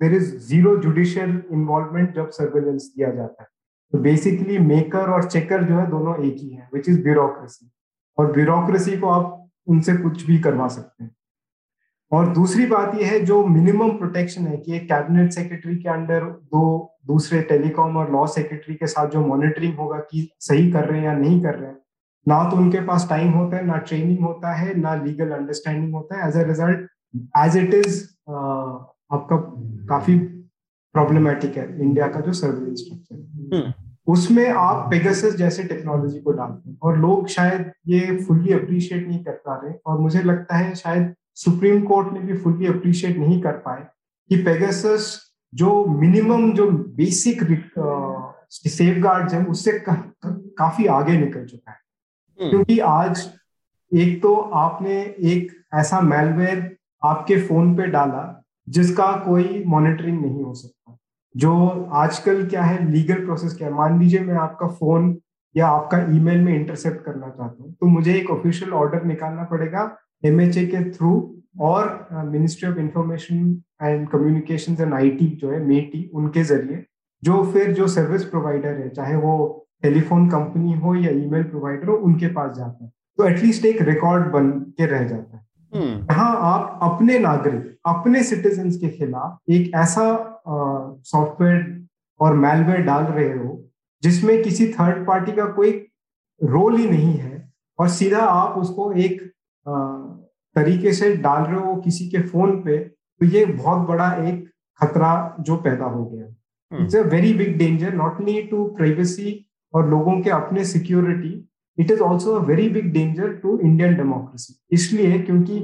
Speaker 3: there is zero judicial involvement जब सर्वेलेंस दिया जाता है। तो बेसिकली मेकर और चेकर जो है दोनों एक ही है विच इज़ ब्यूरोक्रेसी और ब्यूरोक्रेसी को आप उनसे कुछ भी करवा सकते हैं। और दूसरी बात यह है जो मिनिमम प्रोटेक्शन है कि एक कैबिनेट सेक्रेटरी के अंडर दो दूसरे टेलीकॉम और लॉ सेक्रेटरी के साथ जो मॉनिटरिंग होगा कि सही कर रहे हैं या नहीं कर रहे हैं ना तो उनके पास टाइम होता है ना ट्रेनिंग होता है ना लीगल अंडरस्टैंडिंग होता है। As a result as it is आपका काफ़ी प्रॉब्लमेटिक है इंडिया का जो सर्विलेंस स्ट्रक्चर उसमें आप पेगासस जैसे टेक्नोलॉजी को डालते हैं और लोग शायद ये फुल्ली अप्रिशिएट नहीं कर पा रहे और मुझे लगता है शायद सुप्रीम कोर्ट ने भी फुल्ली अप्रिशिएट नहीं कर पाए कि पेगासस जो मिनिमम जो बेसिक सेफ़ गार्ड है उससे का, काफ़ी आगे निकल चुका है। हम्म। क्योंकि आज एक तो आपने एक ऐसा मेलवेयर आपके फ़ोन पे डाला जिसका कोई मॉनिटरिंग नहीं हो सकता। जो आजकल क्या है लीगल प्रोसेस क्या है? मान लीजिए मैं आपका फ़ोन या आपका ईमेल में इंटरसेप्ट करना चाहता हूँ तो मुझे एक ऑफिशियल ऑर्डर निकालना पड़ेगा एमएचए के थ्रू और ministry of information and communication and IT जो है मेटी उनके ज़रिए जो फिर जो सर्विस प्रोवाइडर है चाहे वो टेलीफोन कंपनी हो या ईमेल प्रोवाइडर हो उनके पास जाता है तो एटलीस्ट एक रिकॉर्ड बन के रह जाता है हम्म। यहाँ आप अपने नागरिक अपने सिटीजन के खिलाफ एक ऐसा सॉफ्टवेयर और मेलवेयर डाल रहे हो जिसमें किसी थर्ड पार्टी का कोई रोल ही नहीं है और सीधा आप उसको एक तरीके से डाल रहे हो किसी के फ़ोन पे तो ये बहुत बड़ा एक खतरा जो पैदा हो गया। It's a very big danger not only to privacy और लोगों के अपने security it is also a very big danger to Indian democracy इसलिए क्योंकि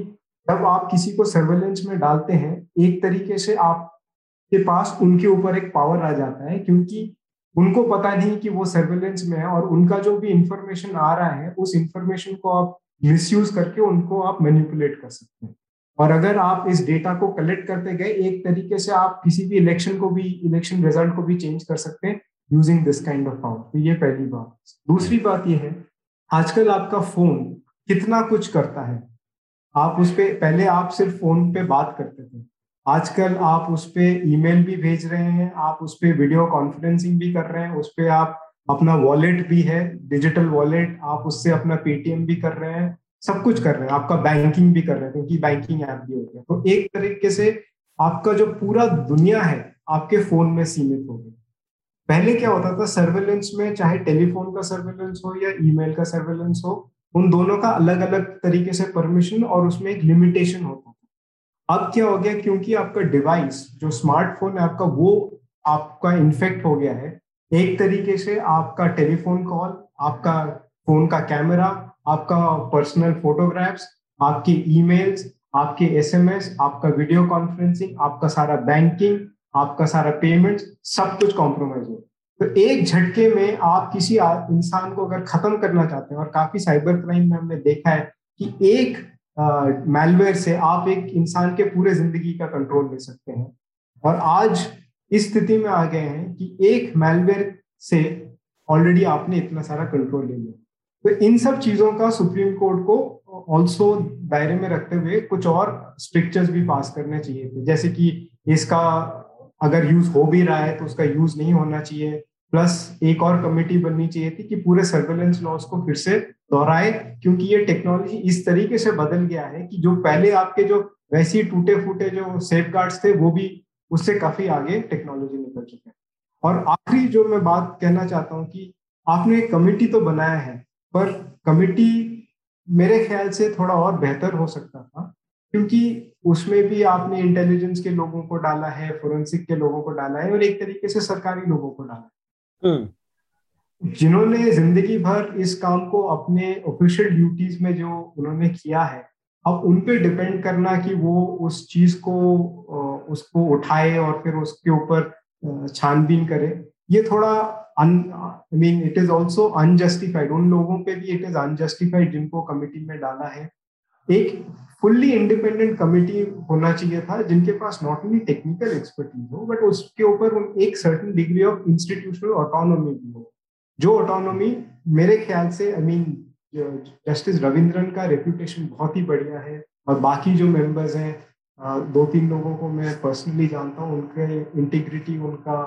Speaker 3: जब आप किसी को सर्वेलेंस में डालते हैं एक तरीके से आपके पास उनके ऊपर एक पावर आ जाता है क्योंकि उनको पता नहीं कि वो सर्वेलेंस में है और उनका जो भी इंफॉर्मेशन आ रहा है उस इंफॉर्मेशन को आप मिसयूज करके उनको आप मैनिपुलेट कर सकते हैं। और अगर आप इस डेटा को कलेक्ट करते गए, एक तरीके से आप किसी भी इलेक्शन को भी इलेक्शन रिज़ल्ट को भी चेंज कर सकते हैं using this kind of power तो ये पहली बात। दूसरी बात यह है, आजकल आपका फ़ोन कितना कुछ करता है। आप उस पर पहले आप सिर्फ़ फ़ोन पे बात करते थे। आजकल आप उस पर ईमेल भी भेज रहे हैं, आप उस पर वीडियो कॉन्फ्रेंसिंग भी कर रहे हैं, उस पर आप अपना वॉलेट भी है डिजिटल वॉलेट आप उससे अपना पेटीएम भी कर रहे हैं, सब कुछ कर रहे हैं, आपका बैंकिंग भी कर रहे हैं, क्योंकि बैंकिंग ऐप भी हो। गया तो एक तरीके से आपका जो पूरा दुनिया है, आपके फ़ोन में सीमित हो गया। पहले क्या होता था सर्वेलेंस में चाहे टेलीफोन का सर्वेलेंस हो या ईमेल का सर्वेलेंस हो, उन दोनों का अलग अलग तरीके से परमिशन और उसमें एक लिमिटेशन होता था। अब क्या हो गया, क्योंकि आपका डिवाइस जो स्मार्टफ़ोन है आपका, वो आपका इन्फेक्ट हो गया है एक तरीके से आपका टेलीफोन कॉल, आपका फ़ोन का कैमरा, आपका पर्सनल फोटोग्राफ्स, आपके ईमेल्स, आपके एसएमएस, आपका वीडियो कॉन्फ्रेंसिंग, आपका सारा बैंकिंग, आपका सारा पेमेंट सब कुछ कॉम्प्रोमाइज हो। तो एक झटके में आप किसी इंसान को अगर खत्म करना चाहते हैं, और काफ़ी साइबर क्राइम में हमने देखा है कि एक मेलवेयर से आप एक इंसान के पूरे ज़िंदगी का कंट्रोल ले सकते हैं। और आज इस स्थिति में आ गए हैं कि एक मेलवेयर से ऑलरेडी आपने इतना सारा कंट्रोल ले लिया। तो इन सब चीज़ों का सुप्रीम कोर्ट को ऑल्सो दायरे में रखते हुए कुछ और स्ट्रिक्चर्स भी पास करने चाहिए थे। जैसे कि इसका अगर यूज़ हो भी रहा है तो उसका यूज़ नहीं होना चाहिए। प्लस एक और कमेटी बननी चाहिए थी कि पूरे सर्वेलेंस लॉस को फिर से दोहराए, क्योंकि ये टेक्नोलॉजी इस तरीके से बदल गया है कि जो पहले आपके जो वैसे टूटे फूटे जो सेफ़ थे, वो भी उससे काफ़ी आगे टेक्नोलॉजी निकल चुके हैं और आखिरी जो मैं बात कहना चाहता हूँ कि आपने एक कमेटी तो बनाया है पर कमेटी मेरे ख्याल से थोड़ा और बेहतर हो सकता था क्योंकि उसमें भी आपने इंटेलिजेंस के लोगों को डाला है फोरेंसिक के लोगों को डाला है और एक तरीके से सरकारी लोगों को डाला है हम्म। जिन्होंने ज़िंदगी भर इस काम को अपने ऑफिशियल ड्यूटीज़ में जो उन्होंने किया है अब उन पे डिपेंड करना कि वो उस चीज़ को उसको उठाए और फिर उसके ऊपर छानबीन करे। ये थोड़ा अन I mean it is also unjustified उन लोगों पे भी इट इज़ अनजस्टिफाइड जिनको कमिटी में डाला है। एक फुल्ली इंडिपेंडेंट कमिटी होना चाहिए था, जिनके पास नॉट ओनली टेक्निकल एक्सपर्टीज हो बट उसके ऊपर एक certain degree of institutional autonomy भी हो। जो ऑटोनोमी मेरे ख्याल से आई मीन जस्टिस रविंद्रन का रेपुटेशन बहुत ही बढ़िया है, और बाकी जो मेंबर्स हैं दो तीन लोगों को मैं पर्सनली जानता हूँ, उनके इंटीग्रिटी उनका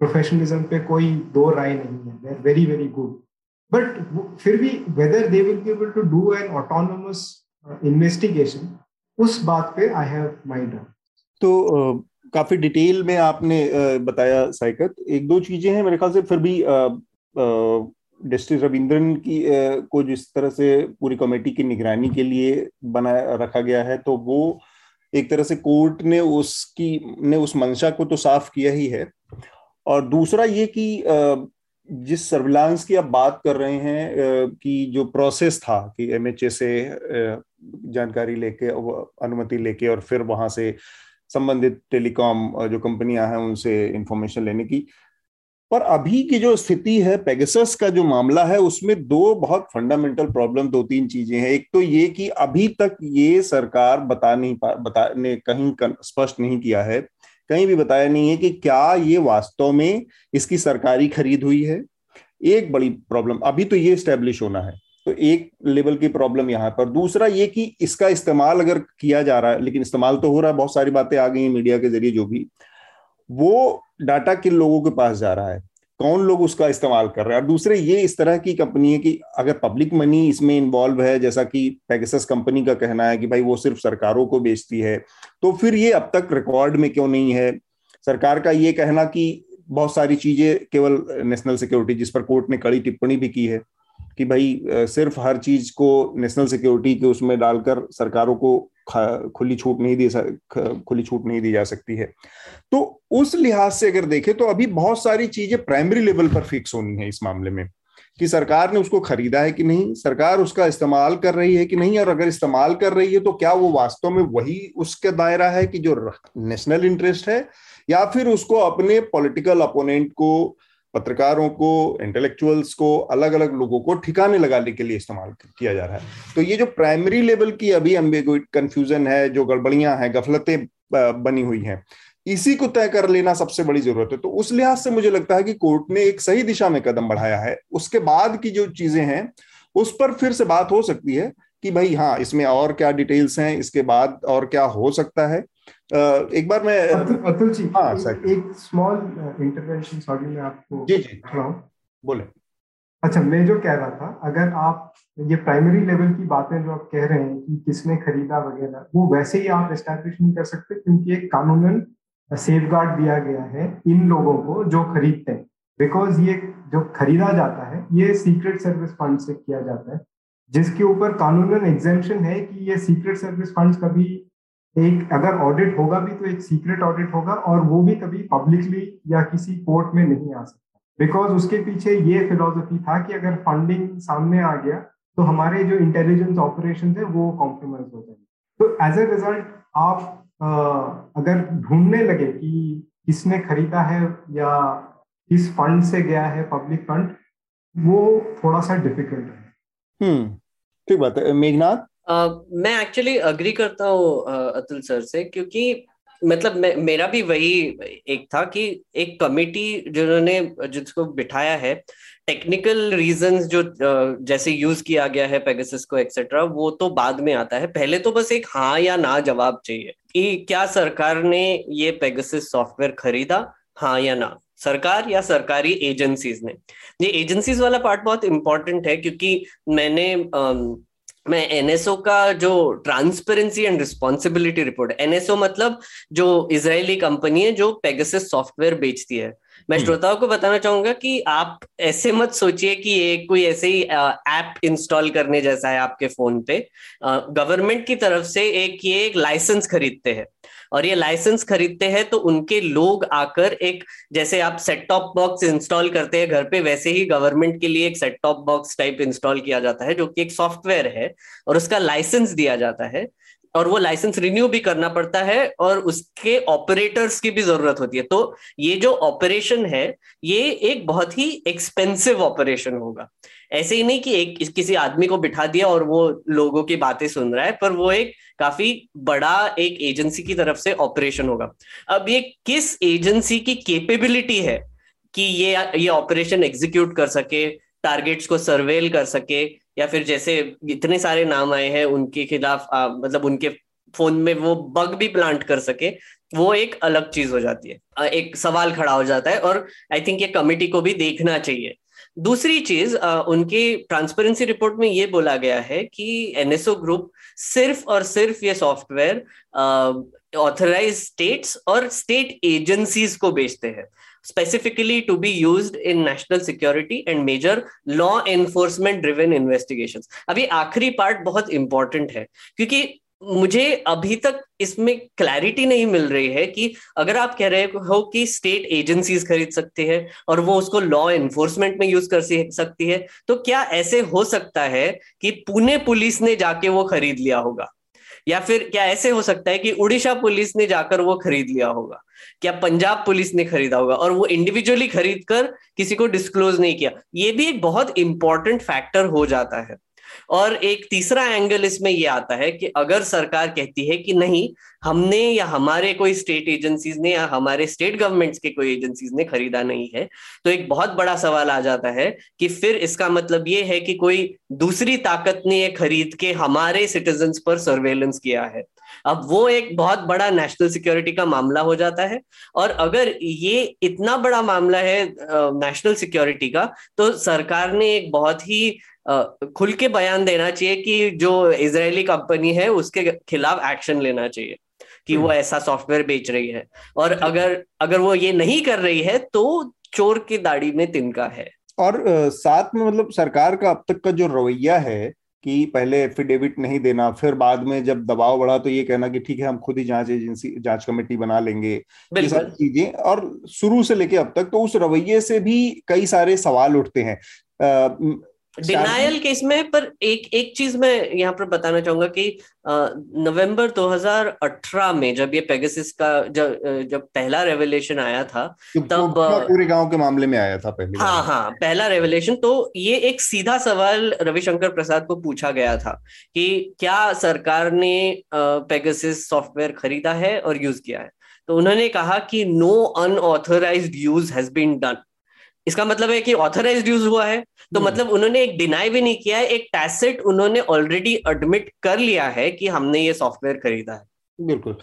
Speaker 3: प्रोफेशनलिज्म पे कोई दो राय नहीं है। They very very good but फिर भी whether they will be able to do an autonomous investigation उस बात पे आई हैव माई डाउट
Speaker 2: तो काफ़ी डिटेल में आपने बताया साइकत। एक दो चीज़ें हैं मेरे ख्याल से, फिर भी जस्टिस रविंद्रन की को जिस तरह से पूरी कमेटी की निगरानी के लिए बनाया, रखा गया है तो वो एक तरह से कोर्ट ने उसकी, ने उस मंशा को तो साफ़ किया ही है। और दूसरा ये कि जिस सर्विलांस की आप बात कर रहे हैं कि जो प्रोसेस था कि एमएचए से जानकारी लेके अनुमति लेके और फिर वहाँ से संबंधित टेलीकॉम जो कंपनियाँ हैं उनसे इंफॉर्मेशन लेने की पर अभी की जो स्थिति है पेगसस का जो मामला है, उसमें दो बहुत फंडामेंटल प्रॉब्लम दो तीन चीज़ें हैं। एक तो ये कि अभी तक ये सरकार बता नहीं पा बताने कहीं स्पष्ट नहीं किया है। कहीं भी बताया नहीं है कि क्या ये वास्तव में इसकी सरकारी खरीद हुई है। एक बड़ी प्रॉब्लम अभी तो ये स्टेब्लिश होना है। तो एक लेवल की प्रॉब्लम यहाँ पर। दूसरा ये कि इसका इस्तेमाल अगर किया जा रहा है, लेकिन इस्तेमाल तो हो रहा है, बहुत सारी बातें आ गई मीडिया के ज़रिए, जो भी। वो डाटा किन लोगों के पास जा रहा है? कौन लोग उसका इस्तेमाल कर रहे हैं? और दूसरे, ये इस तरह की कंपनी है कि अगर पब्लिक मनी इसमें इन्वॉल्व है, जैसा कि पेगसस कंपनी का कहना है कि भाई वो सिर्फ़ सरकारों को बेचती है तो फिर ये अब तक रिकॉर्ड में क्यों नहीं है? सरकार का ये कहना कि बहुत सारी चीज़ें केवल नेशनल सिक्योरिटी जिस पर कोर्ट ने कड़ी टिप्पणी भी की है, कि भाई सिर्फ़ हर चीज़ को नेशनल सिक्योरिटी के उसमें डालकर सरकारों को खुली छूट नहीं दी खुली छूट नहीं दी जा सकती है। तो उस लिहाज से अगर देखें तो अभी बहुत सारी चीज़ें प्राइमरी लेवल पर फिक्स होनी है इस मामले में, कि सरकार ने उसको खरीदा है कि नहीं, सरकार उसका इस्तेमाल कर रही है कि नहीं, और अगर इस्तेमाल कर रही है तो क्या वो वास्तव में वही उसका दायरा है कि जो नेशनल इंटरेस्ट है, या फिर उसको अपने पॉलिटिकल अपोनेंट को पत्रकारों को इंटेलेक्चुअल्स को अलग अलग लोगों को ठिकाने लगाने के लिए इस्तेमाल किया जा रहा है। तो ये जो प्राइमरी लेवल की अभी कंफ्यूजन है, जो गड़बड़ियाँ हैं, गफलतें बनी हुई हैं, इसी को तय कर लेना सबसे बड़ी ज़रूरत है। तो उस लिहाज से मुझे लगता है कि कोर्ट ने एक सही दिशा में कदम बढ़ाया है। उसके बाद की जो चीज़ें हैं, उस पर फिर से बात हो सकती है कि भाई हाँ इसमें और क्या डिटेल्स हैं, इसके बाद और क्या हो सकता है। एक बार मैं
Speaker 3: अतुल जी हाँ एक, एक स्मॉल इंटरवेंशन सॉरी मैं आपको
Speaker 2: जी जी। बोले।
Speaker 3: अच्छा मैं जो कह रहा था अगर आप ये प्राइमरी लेवल की बातें जो आप कह रहे हैं कि किसने खरीदा वगैरह वो वैसे ही आप एस्टैब्लिश नहीं कर सकते क्योंकि एक कानूनन सेफ़ दिया गया है इन लोगों को जो खरीदते हैं। बिकॉज़ ये जो खरीदा जाता है ये सीक्रेट सर्विस फंड से किया जाता है जिसके ऊपर कानूनन एग्जेम्पन है कि ये सीक्रेट सर्विस फंड कभी एक अगर ऑडिट होगा भी तो एक सीक्रेट ऑडिट होगा और वो भी कभी पब्लिकली या किसी कोर्ट में नहीं आ सकता। बिकॉज़ उसके पीछे ये फिलोसफी था कि अगर फंडिंग सामने आ गया तो हमारे जो इंटेलिजेंस ऑपरेशन है वो कॉम्प्रोमाइज हो जाएँगे। तो एज ए रिज़ल्ट आप आ, अगर ढूँढने लगे कि किसने खरीदा है या किस फंड से गया है पब्लिक फंड वो थोड़ा सा डिफ़िकल्ट है।
Speaker 2: हम्म ठीक बात है। मेघनाथ?
Speaker 4: मैं एक्चुअली अग्री करता हूँ अतुल सर से क्योंकि मतलब मैं, मेरा भी वही एक था कि एक कमेटी जिन्होंने, जिसको बिठाया है टेक्निकल रीजंस जो जैसे यूज़ किया गया है पेगासस को एक्सेट्रा वो तो बाद में आता है। पहले तो बस एक हाँ या ना जवाब चाहिए कि क्या सरकार ने ये पेगासस सॉफ्टवेयर खरीदा हाँ या ना? सरकार या सरकारी एजेंसीज ने? ये एजेंसीज वाला पार्ट बहुत इंपॉर्टेंट है क्योंकि मैंने मैं एनएसओ का जो transparency and responsibility report NSO मतलब जो इसराइली कंपनी है जो पेगसिस सॉफ्टवेयर बेचती है। मैं हम्म। श्रोताओं को बताना चाहूँगा कि आप ऐसे मत सोचिए कि ये कोई ऐसे ही ऐप इंस्टॉल करने जैसा है आपके फ़ोन पे। गवर्नमेंट की तरफ़ से एक ये एक लाइसेंस खरीदते हैं। और ये लाइसेंस खरीदते हैं तो उनके लोग आकर एक जैसे आप सेट टॉप बॉक्स इंस्टॉल करते हैं घर पे वैसे ही गवर्नमेंट के लिए एक set top box type install किया जाता है जो कि एक सॉफ्टवेयर है और उसका लाइसेंस दिया जाता है। और वो लाइसेंस रिन्यू भी करना पड़ता है और उसके ऑपरेटर्स की भी ज़रूरत होती है। तो ये जो ऑपरेशन है, ये एक बहुत ही एक्सपेंसिव ऑपरेशन होगा। ऐसे ही नहीं कि एक किसी आदमी को बिठा दिया और वो लोगों की बातें सुन रहा है, पर वो एक काफ़ी बड़ा एक एजेंसी की तरफ़ से ऑपरेशन होगा। अब ये किस एजेंसी की केपेबिलिटी है कि ये ये ऑपरेशन एग्जीक्यूट कर सके टारगेट्स को सर्वेल कर सके या फिर जैसे इतने सारे नाम आए हैं उनके खिलाफ आ, मतलब उनके फ़ोन में वो बग भी प्लांट कर सके वो एक अलग चीज़ हो जाती है। एक सवाल खड़ा हो जाता है और आई थिंक ये कमिटी को भी देखना चाहिए। दूसरी चीज़ उनकी ट्रांसपेरेंसी रिपोर्ट में ये बोला गया है कि एनएसओ ग्रुप सिर्फ़ और सिर्फ़ ये सॉफ्टवेयर ऑथराइज स्टेट्स और स्टेट एजेंसीज को बेचते हैं। Specifically to be used in national security and major law enforcement driven investigations. अभी आखिरी पार्ट बहुत इंपॉर्टेंट है, क्योंकि मुझे अभी तक इसमें क्लैरिटी नहीं मिल रही है कि अगर आप कह रहे हो कि स्टेट एजेंसीज खरीद सकती है और वो उसको लॉ एनफोर्समेंट में यूज़ कर सकती है तो क्या ऐसे हो सकता है कि पुणे पुलिस ने जाके वो खरीद लिया होगा? या फिर क्या ऐसे हो सकता है कि उड़ीसा पुलिस ने जाकर वो खरीद लिया होगा? क्या पंजाब पुलिस ने खरीदा होगा? और वो इंडिविजुअली खरीद कर किसी को डिस्क्लोज नहीं किया? ये भी एक बहुत इंपॉर्टेंट फैक्टर हो जाता है। और एक तीसरा एंगल इसमें ये आता है कि अगर सरकार कहती है कि नहीं, हमने या हमारे कोई स्टेट एजेंसीज ने या हमारे स्टेट गवर्नमेंट्स के कोई एजेंसीज ने खरीदा नहीं है तो एक बहुत बड़ा सवाल आ जाता है कि फिर इसका मतलब ये है कि कोई दूसरी ताकत ने ये खरीद के हमारे सिटीजन पर सर्वेलेंस किया है। अब वो एक बहुत बड़ा नेशनल सिक्योरिटी का मामला हो जाता है और अगर ये इतना बड़ा मामला है नेशनल सिक्योरिटी का तो सरकार ने एक बहुत ही खुल के बयान देना चाहिए कि जो इजरायली कंपनी है उसके खिलाफ एक्शन लेना चाहिए कि वो हम्म। ऐसा सॉफ्टवेयर बेच रही है। और अगर अगर वो ये नहीं कर रही है तो चोर की दाढ़ी में तिनका है।
Speaker 2: और साथ में मतलब सरकार का अब तक का जो रवैया है कि पहले एफिडेविट नहीं देना फिर बाद में जब दबाव बढ़ा तो ये कहना कि ठीक है हम खुद ही जाँच एजेंसी जाँच कमेटी बना लेंगे। ये सारी चीज़ें और शुरू से लेके अब तक तो उस रवैये से भी कई सारे सवाल उठते हैं।
Speaker 4: डिनायल केस में पर एक एक चीज़ मैं यहाँ पर बताना चाहूँगा कि नवंबर 2018 में जब ये पेगासिस का जब जब पहला रेवलेशन आया था तब
Speaker 2: पूरे गाँव के मामले में आया था पहले
Speaker 4: हाँ हाँ पहला रेवलेशन तो ये एक सीधा सवाल रविशंकर प्रसाद को पूछा गया था कि क्या सरकार ने पेगासिस सॉफ्टवेयर खरीदा है और यूज़ किया है? तो उन्होंने कहा कि no unauthorised use has been done इसका मतलब है कि ऑथराइज यूज़ हुआ है। तो hmm. मतलब उन्होंने एक डिनाई भी नहीं किया है एक टैसेट उन्होंने ऑलरेडी एडमिट कर लिया है कि हमने ये सॉफ्टवेयर खरीदा है।
Speaker 2: बिल्कुल।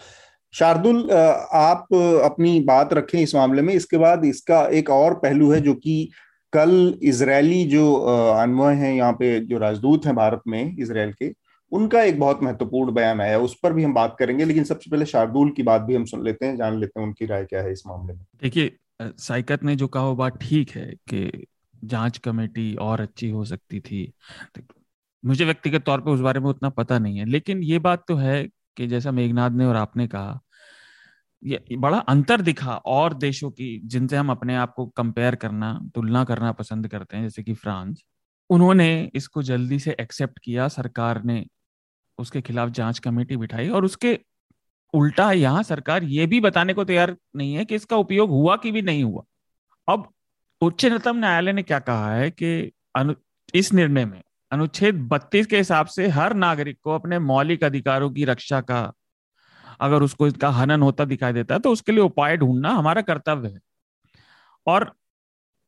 Speaker 2: शार्दुल आप अपनी बात रखें इस मामले में। इसके बाद इसका एक और पहलू है जो कि कल इसराइली जो अनवय हैं यहाँ पे जो राजदूत हैं भारत में इसराइल के उनका एक बहुत महत्वपूर्ण बयान आया। उस पर भी हम बात करेंगे लेकिन सबसे पहले शार्दुल की बात भी हम सुन लेते हैं जान लेते हैं उनकी राय क्या है इस मामले में।
Speaker 5: देखिए साइकत ने जो कहा वो बात ठीक है कि जाँच कमेटी और अच्छी हो सकती थी। मुझे व्यक्तिगत तौर पे उस बारे में उतना पता नहीं है, लेकिन ये बात तो है कि जैसा मेघनाथ ने और आपने कहा, ये बड़ा अंतर दिखा और देशों की, जिनसे हम अपने आप को कंपेयर करना, तुलना करना पसंद करते हैं, जैसे कि फ्रांस, उन्होंने इसको जल्दी से एक्सेप्ट किया, सरकार ने उसके खिलाफ जाँच कमेटी बिठाई और उसके उल्टा यहाँ सरकार ये भी बताने को तैयार नहीं है कि इसका उपयोग हुआ कि भी नहीं हुआ। अब उच्चतम न्यायालय ने क्या कहा है कि अनु, इस निर्णय में अनुच्छेद 32 के हिसाब से हर नागरिक को अपने मौलिक अधिकारों की रक्षा का अगर उसको इसका हनन होता दिखाई देता है तो उसके लिए उपाय ढूंढना हमारा कर्तव्य है। और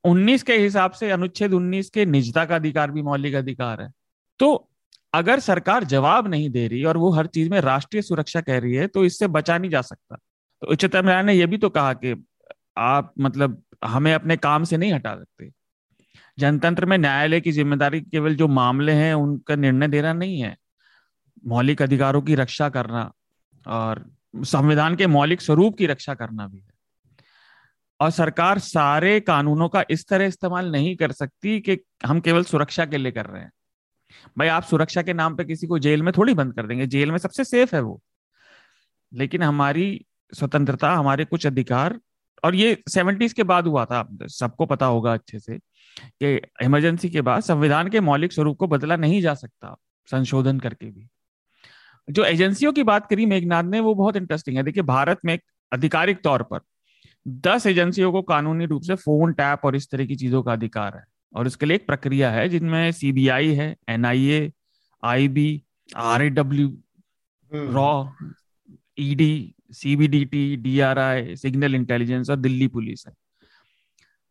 Speaker 5: 19 के हिसाब से अनुच्छेद 19 के निजता का अधिकार भी मौलिक अधिकार है। तो अगर सरकार जवाब नहीं दे रही और वो हर चीज़ में राष्ट्रीय सुरक्षा कह रही है तो इससे बचा नहीं जा सकता। तो उच्चतम न्यायालय ने यह भी तो कहा कि आप मतलब हमें अपने काम से नहीं हटा सकते। जनतंत्र में न्यायालय की ज़िम्मेदारी केवल जो मामले हैं, उनका निर्णय देना नहीं है। मौलिक अधिकारों की रक्षा करना और संविधान के मौलिक स्वरूप की रक्षा करना भी है। और सरकार सारे कानूनों का इस तरह इस्तेमाल नहीं कर सकती कि हम केवल सुरक्षा के लिए कर रहे हैं। भाई, आप सुरक्षा के नाम पे किसी को जेल में थोड़ी बंद कर देंगे। जेल में सबसे सेफ़ है वो। लेकिन हमारी स्वतंत्रता, हमारे कुछ अधिकार, और ये सेवेंटीज के बाद हुआ था सबको पता होगा अच्छे से, कि इमरजेंसी के बाद संविधान के मौलिक स्वरूप को बदला नहीं जा सकता संशोधन करके भी। जो एजेंसियों की बात करी मेघनाथ ने, वो बहुत इंटरेस्टिंग है। देखिए, भारत में आधिकारिक तौर पर दस एजेंसियों को कानूनी रूप से फ़ोन टैप और इस तरह की चीज़ों का अधिकार है। और इसके लिए एक प्रक्रिया है जिनमें सीबीआई है NIA IB RAW raw ED CBDT DRI signal intelligence और दिल्ली पुलिस है।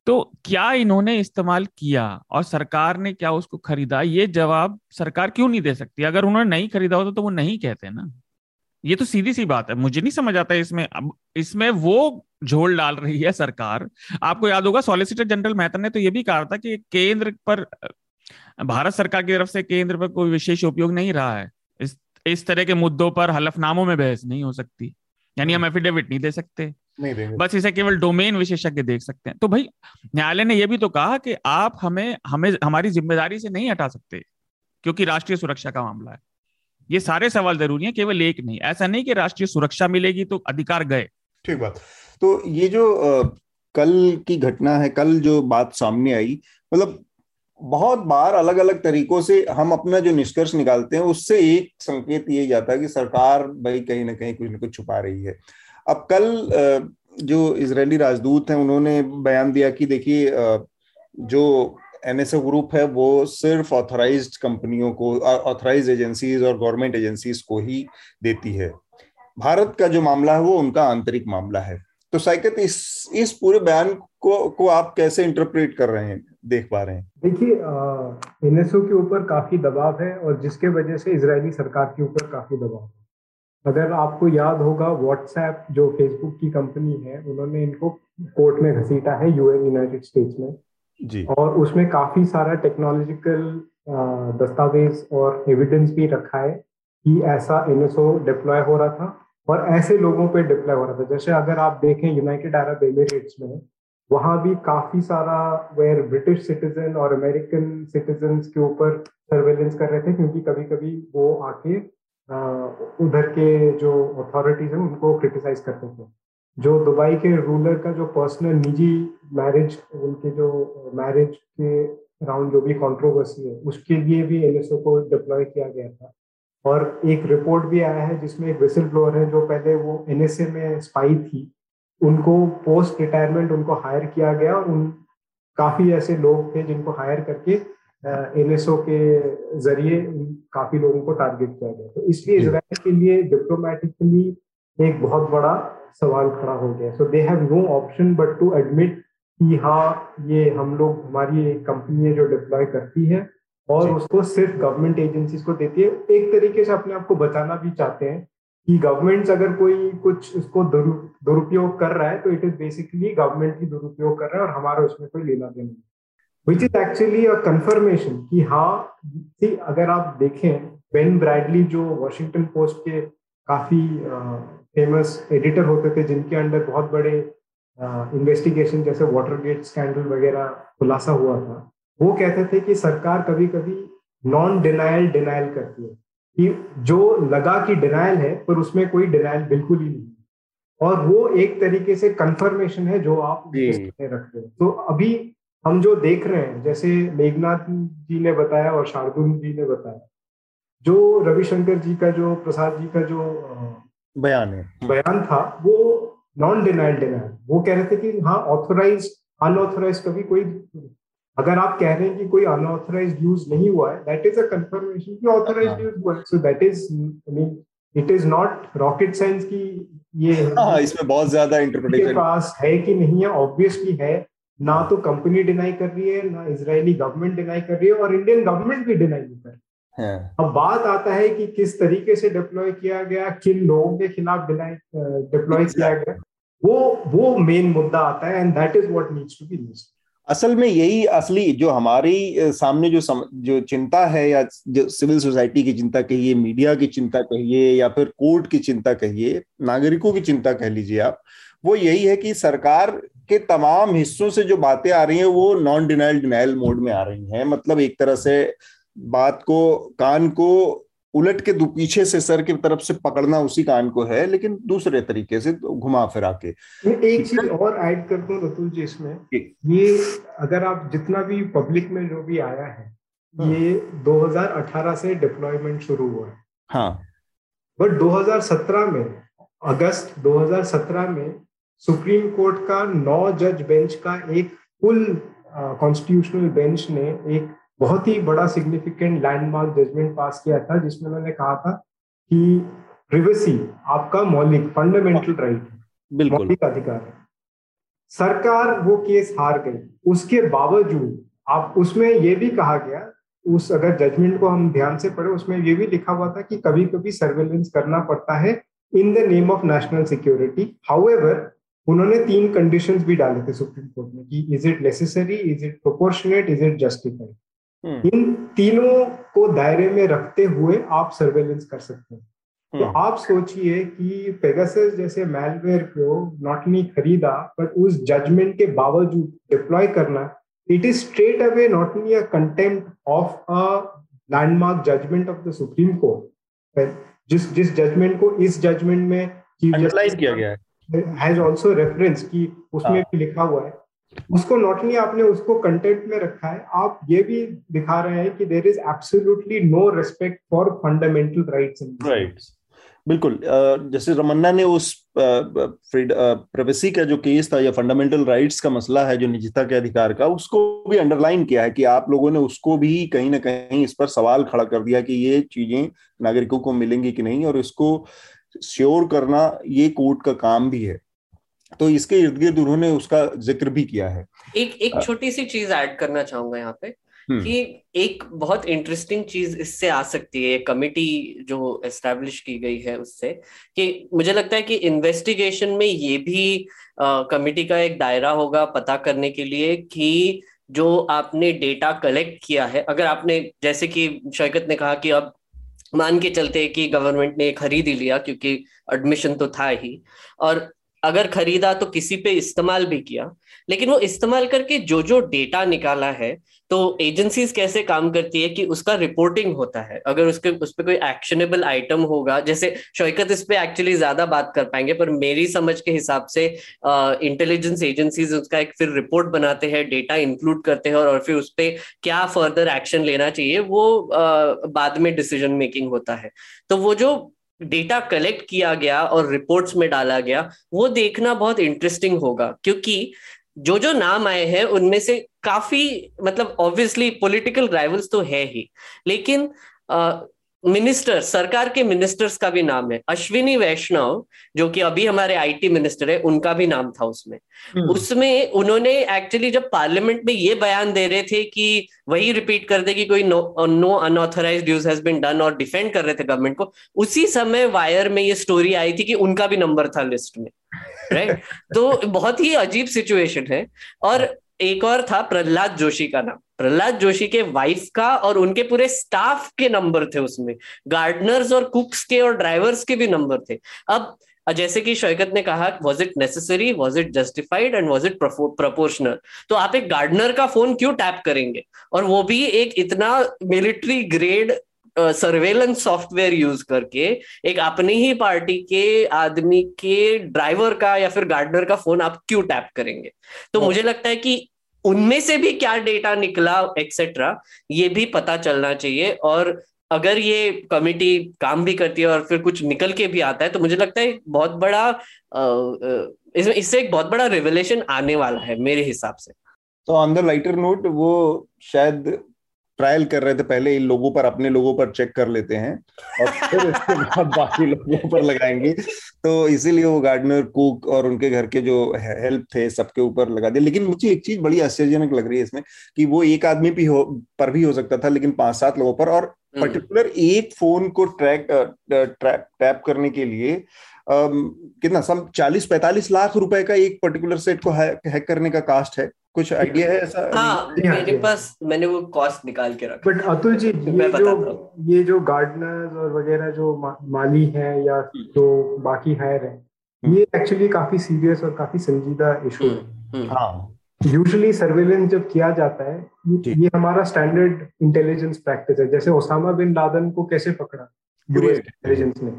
Speaker 5: तो क्या इन्होंने इस्तेमाल किया और सरकार ने क्या उसको खरीदा? ये जवाब सरकार क्यों नहीं दे सकती? अगर उन्होंने नहीं खरीदा होता तो वो नहीं कहते ना। ये तो सीधी सी बात है मुझे नहीं समझ आता है इसमें। अब इसमें वो झोल डाल रही है सरकार। आपको याद होगा सॉलिसिटर जनरल मेहता ने तो ये भी कहा था कि केंद्र पर भारत सरकार की तरफ़ से केंद्र पर कोई विशेष उपयोग नहीं रहा है। इस इस तरह के मुद्दों पर हलफनामों में बहस नहीं हो सकती। यानी हम एफिडेविट नहीं दे सकते। नहीं बस इसे केवल डोमेन विशेषज्ञ देख सकते हैं। तो भाई न्यायालय ने यह भी तो कहा कि आप हमें हमें हमारी ज़िम्मेदारी से नहीं हटा सकते क्योंकि राष्ट्रीय सुरक्षा का मामला है। ये सारे सवाल ज़रूरी है, केवल एक नहीं। ऐसा नहीं कि राष्ट्रीय सुरक्षा मिलेगी तो अधिकार गए।
Speaker 2: ठीक बात। तो ये जो कल की घटना है, कल जो बात सामने आई मतलब बहुत बार अलग अलग तरीकों से हम अपना जो निष्कर्ष निकालते हैं, उससे एक संकेत ये जाता है कि सरकार भाई कहीं ना कहीं कुछ ना कुछ छुपा रही है। अब कल जो इसराइली राजदूत हैं, उन्होंने बयान दिया कि देखिए जो एनएसओ ग्रुप है, वो सिर्फ़ ऑथराइज्ड कंपनियों को ऑथराइज एजेंसीज और गवर्नमेंट एजेंसीज को ही देती है। भारत का जो मामला है, वो उनका आंतरिक मामला है। तो साइकत इस इस पूरे बयान को को आप कैसे इंटरप्रेट कर रहे हैं, देख पा रहे हैं?
Speaker 3: देखिए एनएसओ के ऊपर काफ़ी दबाव है और जिसके वजह से इसराइली सरकार के ऊपर काफ़ी दबाव है। अगर आपको याद होगा व्हाट्सएप जो फेसबुक की कंपनी है, उन्होंने इनको कोर्ट में घसीटा है यूएन यूनाइटेड स्टेट्स में। जी। और उसमें काफ़ी सारा टेक्नोलॉजिकल दस्तावेज़ और एविडेंस भी रखा है कि ऐसा एनएसओ डिप्लॉय हो रहा था और ऐसे लोगों पे डिप्लॉय हो रहा था। जैसे अगर आप देखें यूनाइटेड अरब एमिरेट्स में, वहाँ भी काफ़ी सारा वेयर ब्रिटिश सिटीजन और अमेरिकन सिटीजन के ऊपर सर्वेलेंस कर रहे थे क्योंकि कभी कभी वो आके उधर के जो अथॉरिटीज हैं उनको क्रिटिसाइज करते थे। जो दुबई के रूलर का जो पर्सनल निजी मैरिज उनके जो मैरिज के अराउंड जो भी कंट्रोवर्सी है उसके लिए भी एनएसओ को डिप्लॉय किया गया था। और एक रिपोर्ट भी आया है जिसमें एक विसल ब्लोअर है जो पहले वो एनएसए में स्पाई थी उनको पोस्ट रिटायरमेंट उनको हायर किया गया और उन काफ़ी ऐसे लोग थे जिनको हायर करके एनएसओ के ज़रिए काफ़ी लोगों को टारगेट किया गया। तो इसलिए इसराइल के लिए डिप्लोमेटिकली एक बहुत बड़ा सवाल खड़ा हो गया। So they have no option but to admit कि हाँ ये हम लोग हमारी कंपनी है जो डिप्लॉय करती है और उसको सिर्फ़ गवर्नमेंट एजेंसीज को देती है। एक तरीके से अपने आप को बचाना भी चाहते हैं कि गवर्नमेंट्स अगर कोई कुछ उसको दुरुपयोग कर रहा है तो इट इज़ बेसिकली गवर्नमेंट ही दुरुपयोग कर रहा है और हमारा उसमें कोई लेना देना नहीं। Which is actually a confirmation कि हाँ अगर आप देखें बेन ब्रैडली जो वॉशिंगटन पोस्ट के काफ़ी फ़ेमस एडिटर होते थे जिनके अंडर बहुत बड़े इन्वेस्टिगेशन जैसे वाटर गेट स्कैंडल वगैरह खुलासा हुआ था। वो कहते थे कि सरकार कभी कभी नॉन डिनाइल डिनाइल करती है। कि जो लगा कि डिनाइल है पर उसमें कोई डिनाइल बिल्कुल ही नहीं और वो एक तरीके से कंफर्मेशन है जो आप रखते हो। तो अभी हम जो देख रहे हैं जैसे मेघनाथ जी ने बताया और शार्दुल जी ने बताया जो रविशंकर जी का जो प्रसाद जी का जो
Speaker 2: बयान है।
Speaker 3: बयान था वो नॉन डिनाइल डिनाइल वो कह रहे थे कि हाँ ऑथोराइज अनऑथोराइज कभी कोई अगर आप कह रहे हैं कि कोई अनऑथोराइज यूज़ नहीं हुआ है दैट इज़ अ कंफर्मेशन कि ऑथोराइज यूज़ हुआ है। So that is mean it is not rocket science की ये
Speaker 2: हाँ, इसमें बहुत ज़्यादा इंटरप्रिटेशन
Speaker 3: पास है कि नहीं है ऑब्वियसली है। ना तो कंपनी डिनाई कर रही है ना इसराइली गवर्नमेंट डिनाई कर रही है और इंडियन गवर्नमेंट भी डिनाई नहीं कर रही। हाँ। अब बात आता है कि किस तरीके से डिप्लॉय किया गया किन लोगों के खिलाफ डिप्लॉय किया गया। वो वो मेन मुद्दा आता है and that is what needs to be list
Speaker 2: असल में यही असली जो हमारी सामने जो सम, जो चिंता है या जो सिविल सोसाइटी की चिंता कहिए मीडिया की चिंता कहिए या फिर कोर्ट की चिंता कहिए नागरिकों की चिंता कह लीजिए आप वो यही है कि सरकार के तमाम हिस्सों से जो बातें आ रही हैं वो नॉन डिनाइल डिनाइल मोड में आ रही हैं। मतलब एक तरह से बात को कान को उलट के पीछे से सर की तरफ़ से पकड़ना उसी कान को है लेकिन दूसरे तरीके से तो घुमा फिरा के।
Speaker 3: एक चीज़ और ऐड कर दू रतुल जी इसमें। ये अगर आप जितना भी पब्लिक में जो भी आया है हाँ। ये 2018 से डिप्लॉयमेंट शुरू हुआ है।
Speaker 2: हाँ।
Speaker 3: बट 2017 में अगस्त 2017 में सुप्रीम कोर्ट का नौ जज बेंच का एक फुल कॉन्स्टिट्यूशनल बेंच ने एक बहुत ही बड़ा सिग्निफिकेंट लैंडमार्क जजमेंट पास किया था जिसमें उन्होंने कहा था कि प्रिवेसी आपका मौलिक फंडामेंटल राइट है मौलिक अधिकार है। सरकार वो केस हार गई। उसके बावजूद आप उसमें ये भी कहा गया उस अगर जजमेंट को हम ध्यान से पढ़े उसमें ये भी लिखा हुआ था कि कभी कभी सर्वेलेंस करना पड़ता है in the name of national security however उन्होंने तीन कंडीशंस भी डाले थे सुप्रीम कोर्ट में कि is it necessary is it proportionate is it justified इन तीनों को दायरे में रखते हुए आप सर्वेलेंस कर सकते हैं तो हम्म। आप सोचिए कि पेगासस जैसे मैलवेयर को नॉट नहीं खरीदा बट उस जजमेंट के बावजूद डिप्लॉय करना it is straight away not only a contempt of a landmark judgement of the supreme court जिस जिस जजमेंट को इस जजमेंट में
Speaker 2: किया गया है
Speaker 3: हैज़ आल्सो रेफरेंस कि उसमें हाँ। भी लिखा हुआ है उसको नॉट ओनली आपने उसको कंटेंट में रखा है। आप ये भी दिखा रहे हैं कि there is absolutely no respect for fundamental rights in
Speaker 2: rights बिल्कुल जैसे रमन्ना ने उस प्राइवेसी का जो केस था या फंडामेंटल राइट्स का मसला है, जो निजता के अधिकार का, उसको भी अंडरलाइन किया है कि आप लोगों ने उसको भी कहीं ना कहीं इस पर सवाल खड़ा कर दिया कि ये चीज़ें नागरिकों को मिलेंगी कि नहीं, और इसको श्योर करना ये कोर्ट का काम भी है। तो इसके इर्द गिर्द उन्होंने उसका ज़िक्र भी किया है
Speaker 4: एक एक छोटी सी चीज़ ऐड करना चाहूँगा यहाँ पे हम्म। कि एक बहुत इंटरेस्टिंग चीज़ इससे आ सकती है कमिटी जो एस्टेब्लिश की गई है उससे कि मुझे लगता है कि इन्वेस्टिगेशन में ये भी कमिटी का एक दायरा होगा पता करने के लिए कि जो आपने डेटा कलेक्ट किया है अगर आपने जैसे कि शौकत ने कहा कि अब मान के चलते कि गवर्नमेंट ने खरीद ही लिया क्योंकि एडमिशन तो था ही और अगर खरीदा तो किसी पे इस्तेमाल भी किया लेकिन वो इस्तेमाल करके जो जो डेटा निकाला है तो एजेंसीज कैसे काम करती है कि उसका रिपोर्टिंग होता है? अगर उसके उस पर कोई एक्शनेबल आइटम होगा जैसे शौकत इस पर एक्चुअली ज़्यादा बात कर पाएँगे पर मेरी समझ के हिसाब से इंटेलिजेंस एजेंसीज उसका एक फिर रिपोर्ट बनाते हैं डेटा इंक्लूड करते हैं और, फिर उस पर क्या फर्दर एक्शन लेना चाहिए वो आ, बाद में डिसीज़न मेकिंग होता है। तो वो जो डेटा कलेक्ट किया गया और रिपोर्ट्स में डाला गया, वो देखना बहुत इंटरेस्टिंग होगा। क्योंकि जो जो नाम आए हैं, उनमें से काफ़ी मतलब ऑब्वियसली पॉलिटिकल राइवल्स तो है ही। लेकिन मिनिस्टर सरकार के मिनिस्टर्स का भी नाम है। अश्विनी वैष्णव जो कि अभी हमारे आईटी मिनिस्टर है उनका भी नाम था उसमें। हम्म। उसमें उन्होंने एक्चुअली जब पार्लियामेंट में ये बयान दे रहे थे कि वही रिपीट कर दे कि कोई no unauthorised use has been done और डिफेंड कर रहे थे गवर्नमेंट को उसी समय वायर में ये स्टोरी आई थी कि उनका भी नंबर था लिस्ट में राइट तो बहुत ही अजीब सिचुएशन है। और एक और था प्रहलाद जोशी का नाम। प्रहलाद जोशी के वाइफ का और उनके पूरे स्टाफ के नंबर थे उसमें। गार्डनर्स और कुक्स के और ड्राइवर्स के भी नंबर थे। अब जैसे कि शौकत ने कहा was it necessary was it justified and was it proportional तो आप एक गार्डनर का फ़ोन क्यों टैप करेंगे? और वो भी एक इतना military grade surveillance software use करके एक अपनी ही पार्टी के आदमी के ड्राइवर का या फिर गार्डनर का फ़ोन आप क्यों टैप करेंगे? तो। मुझे लगता है कि उनमें से भी क्या डेटा निकला एक्सेट्रा ये भी पता चलना चाहिए। और अगर ये कमिटी काम भी करती है और फिर कुछ निकल के भी आता है तो मुझे लगता है बहुत बड़ा इसमें इससे एक बहुत बड़ा रिवलेशन आने वाला है मेरे हिसाब से।
Speaker 2: तो ऑन द लाइटर नोट वो शायद ट्रायल कर रहे थे पहले इन लोगों पर अपने लोगों पर चेक कर लेते हैं और फिर इसके बाद बाकी लोगों पर लगाएँगे। तो इसीलिए वो गार्डनर कुक और उनके घर के जो हेल्प थे सबके ऊपर लगा दिया। लेकिन मुझे एक चीज़ बड़ी आश्चर्यजनक लग रही है इसमें कि वो एक आदमी भी हो पर भी हो सकता था लेकिन पाँच सात लोगों पर और पर्टिकुलर हम्म। एक फ़ोन को ट्रैक टैप करने के लिए कितना सम चालीस पैंतालीस लाख रुपए का एक पर्टिकुलर सेट को हैक करने का कास्ट है। कुछ आइडिया है। ऐसा?
Speaker 4: हाँ मेरे पास मैंने वो कॉस्ट निकाल के रखा।
Speaker 3: बट अतुल जी ये जो ये जो गार्डनर्स और वगैरह जो माली है या हम्म। जो बाकी हायर है हम्म। ये एक्चुअली काफ़ी सीरियस और काफ़ी संजीदा इशू है।
Speaker 2: हम्म, हाँ।
Speaker 3: यूजुअली सर्वेलेंस जब किया जाता है ये हमारा स्टैंडर्ड इंटेलिजेंस प्रैक्टिस है। जैसे ओसामा बिन लादन को कैसे पकड़ा? यूएस इंटेलिजेंस ने।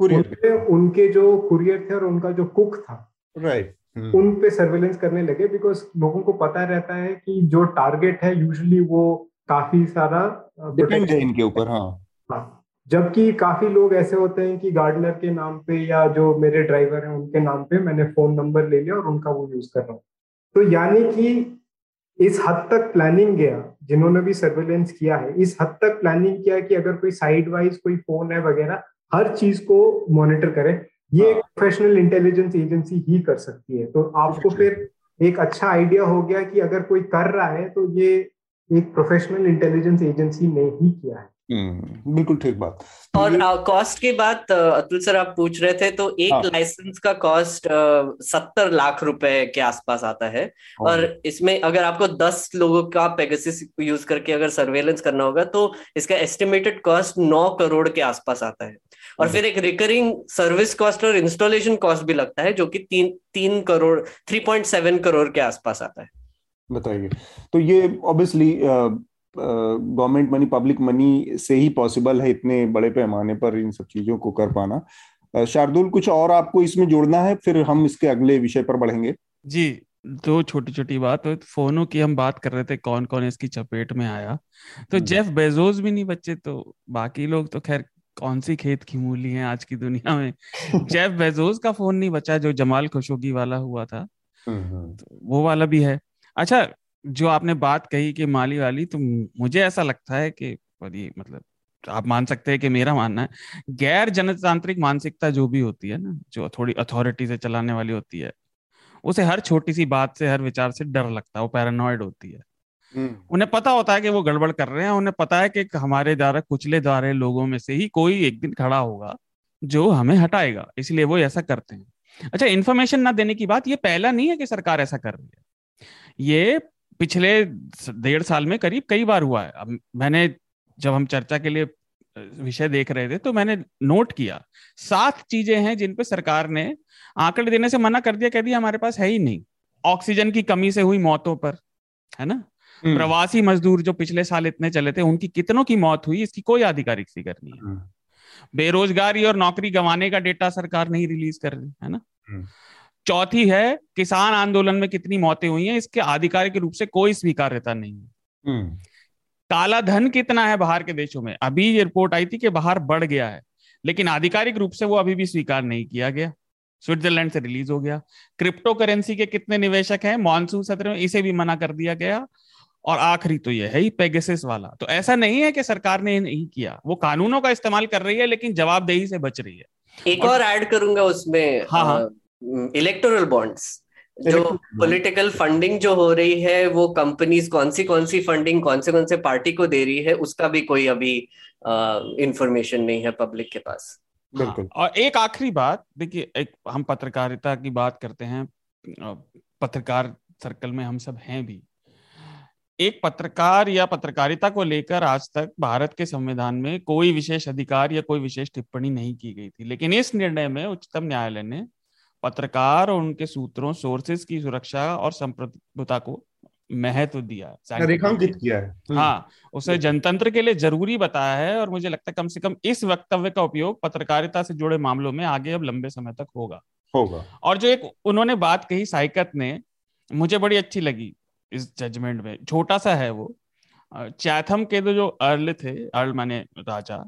Speaker 3: उनके उनके जो कुरियर थे और उनका जो कुक था
Speaker 2: राइट।
Speaker 3: उन पे सर्वेलेंस करने लगे बिकॉज़ लोगों को पता रहता है कि जो टारगेट है यूजुअली वो काफ़ी सारा
Speaker 2: डिपेंड है इनके ऊपर हाँ।
Speaker 3: हाँ। जबकि काफ़ी लोग ऐसे होते हैं कि गार्डनर के नाम पे या जो मेरे ड्राइवर हैं उनके नाम पे मैंने फ़ोन नंबर ले लिया और उनका वो यूज़ कर रहा हूँ। तो यानी कि इस हद तक प्लानिंग गया जिन्होंने भी सर्वेलेंस किया है इस हद तक प्लानिंग किया कि अगर कोई साइड वाइज कोई फ़ोन है वगैरह हर चीज़ को मॉनिटर करे। ये एक प्रोफेशनल इंटेलिजेंस एजेंसी ही कर सकती है। तो आपको फिर एक अच्छा आइडिया हो गया कि अगर कोई कर रहा है तो ये एक प्रोफेशनल इंटेलिजेंस एजेंसी ने ही किया है।
Speaker 2: हम्म, बिल्कुल ठीक बात।
Speaker 4: तो और कॉस्ट की बात अतुल सर आप पूछ रहे थे तो एक हाँ. लाइसेंस का कॉस्ट सत्तर लाख रुपए के आसपास आता है। हाँ। और इसमें अगर आपको दस लोगों का पेगसिस यूज़ करके अगर सर्वेलेंस करना होगा तो इसका एस्टिमेटेड कॉस्ट नौ करोड़ के आसपास आता है। और फिर एक रिकरिंग सर्विस कॉस्ट और इंस्टॉलेशन कॉस्ट भी लगता है जो कि तीन तीन crore three point seven crore के आसपास आता है।
Speaker 2: बताइए। तो ये obviously government money public money से ही पॉसिबल है इतने बड़े पैमाने पर इन सब चीज़ों को कर पाना। शार्दुल कुछ और आपको इसमें जोड़ना है? फिर हम इसके अगले विषय पर बढ़ेंगे।
Speaker 5: जी दो छोटी छोटी बात। तो फोनों की हम बात कर रहे थे कौन कौन इसकी चपेट में आया। तो जेफ हम्म। बेजोस भी नहीं बचे तो बाकी लोग तो खैर कौन सी खेत की मूली है आज की दुनिया में जेफ बेजोस का फ़ोन नहीं बचा जो जमाल खुशोगी वाला हुआ था। तो वो वाला भी है अच्छा जो आपने बात कही कि माली वाली तो मुझे ऐसा लगता है कि मतलब आप मान सकते हैं कि मेरा मानना है गैर जनतांत्रिक मानसिकता जो भी होती है ना जो थोड़ी अथॉरिटी से चलाने वाली होती है उसे हर छोटी सी बात से हर विचार से डर लगता है वो पैरानॉइड होती है। उन्हें पता होता है कि वो गड़बड़ कर रहे हैं, उन्हें पता है कि हमारे द्वारा कुचले द्वारे लोगों में से ही कोई एक दिन खड़ा होगा जो हमें हटाएगा, इसलिए वो ऐसा करते हैं। अच्छा इन्फॉर्मेशन ना देने की बात, ये पहला नहीं है कि सरकार ऐसा कर रही है। ये पिछले डेढ़ साल में करीब कई बार हुआ है। अब मैंने जब हम चर्चा के लिए विषय देख रहे थे तो मैंने नोट किया, सात चीज़ें हैं जिन पे सरकार ने आंकड़े देने से मना कर दिया, कह दिया हमारे पास है ही नहीं। ऑक्सीजन की कमी से हुई मौतों पर, है ना? हम्म। प्रवासी मजदूर जो पिछले साल इतने चले थे उनकी कितनों की मौत हुई इसकी कोई आधिकारिक फिगर नहीं है। हम्म। बेरोजगारी और नौकरी गंवाने का डेटा सरकार नहीं रिलीज़ कर रही है ना? हम्म। चौथी है किसान आंदोलन में कितनी मौतें हुई हैं इसके आधिकारिक रूप से कोई स्वीकार्यता नहीं है। हम्म। काला धन कितना है बाहर के देशों में? अभी ये रिपोर्ट आई थी कि बाहर बढ़ गया है लेकिन आधिकारिक रूप से वो अभी भी स्वीकार नहीं किया गया। स्विट्जरलैंड से रिलीज़ हो गया। क्रिप्टो करेंसी के कितने निवेशक हैं? मानसून सत्र में इसे भी मना कर दिया गया। और आखिरी तो ये है ही पेगेसिस वाला। तो ऐसा नहीं है कि सरकार ने नहीं किया। वो कानूनों का इस्तेमाल कर रही है लेकिन जवाबदेही से बच रही है।
Speaker 4: एक और, और ऐड करूँगा उसमें हाँ हाँ। इलेक्टोरल बॉन्ड्स जो पॉलिटिकल फंडिंग जो हो रही है वो कंपनीज़ कौन सी कौन सी फंडिंग कौन से कौन से पार्टी को दे रही है उसका भी कोई अभी इंफॉर्मेशन नहीं है पब्लिक के पास।
Speaker 5: बिल्कुल। हाँ, और एक आखिरी बात देखिए एक हम पत्रकारिता की बात करते हैं पत्रकार सर्कल में हम सब हैं भी। एक पत्रकार या पत्रकारिता को लेकर आज तक भारत के संविधान में कोई विशेष अधिकार या कोई विशेष टिप्पणी नहीं की गई थी। लेकिन इस निर्णय में उच्चतम न्यायालय ने पत्रकार और उनके सूत्रों सोर्सेस की सुरक्षा और संप्रभुता को महत्व दिया।
Speaker 2: रेखांकित किया है।
Speaker 5: हम्म। हाँ उसे जनतंत्र के लिए ज़रूरी बताया है और मुझे लगता है कम से कम इस वक्तव्य का उपयोग पत्रकारिता से जुड़े मामलों में आगे अब लंबे समय तक होगा।
Speaker 2: होगा।
Speaker 5: और जो एक उन्होंने बात कही साइकत ने मुझे बड़ी अच्छी लगी। इस जजमेंट में छोटा सा है वो। चैथम के तो जो अर्ल थे अर्ल माने राजा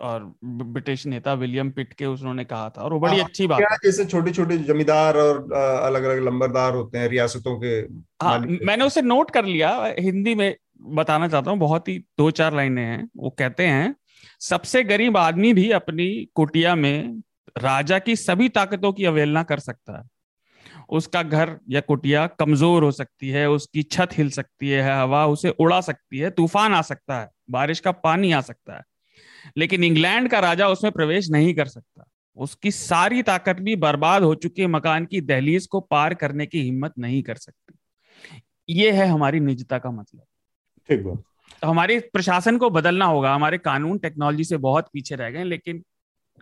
Speaker 5: और ब्रिटिश नेता विलियम पिट के उन्होंने कहा था और वो बड़ी हाँ, अच्छी बात है।
Speaker 2: जैसे छोटे छोटे जमींदार और अलग अलग लंबरदार होते हैं रियासतों के
Speaker 5: हाँ मैंने उसे नोट कर लिया हिंदी में बताना चाहता हूँ बहुत ही दो चार लाइनें हैं वो कहते हैं सबसे गरीब आदमी भी अपनी कुटिया में राजा की सभी ताकतों की अवहेलना कर सकता है। उसका घर या कुटिया कमज़ोर हो सकती है उसकी छत हिल सकती है हवा उसे उड़ा सकती है तूफ़ान आ सकता है बारिश का पानी आ सकता है। लेकिन इंग्लैंड का राजा उसमें प्रवेश नहीं कर सकता। उसकी सारी ताकत भी बर्बाद हो चुके मकान की दहलीज को पार करने की हिम्मत नहीं कर सकती। ये है हमारी निजता का मतलब।
Speaker 2: ठीक बात।
Speaker 5: तो हमारे प्रशासन को बदलना होगा हमारे कानून टेक्नोलॉजी से बहुत पीछे रह गए लेकिन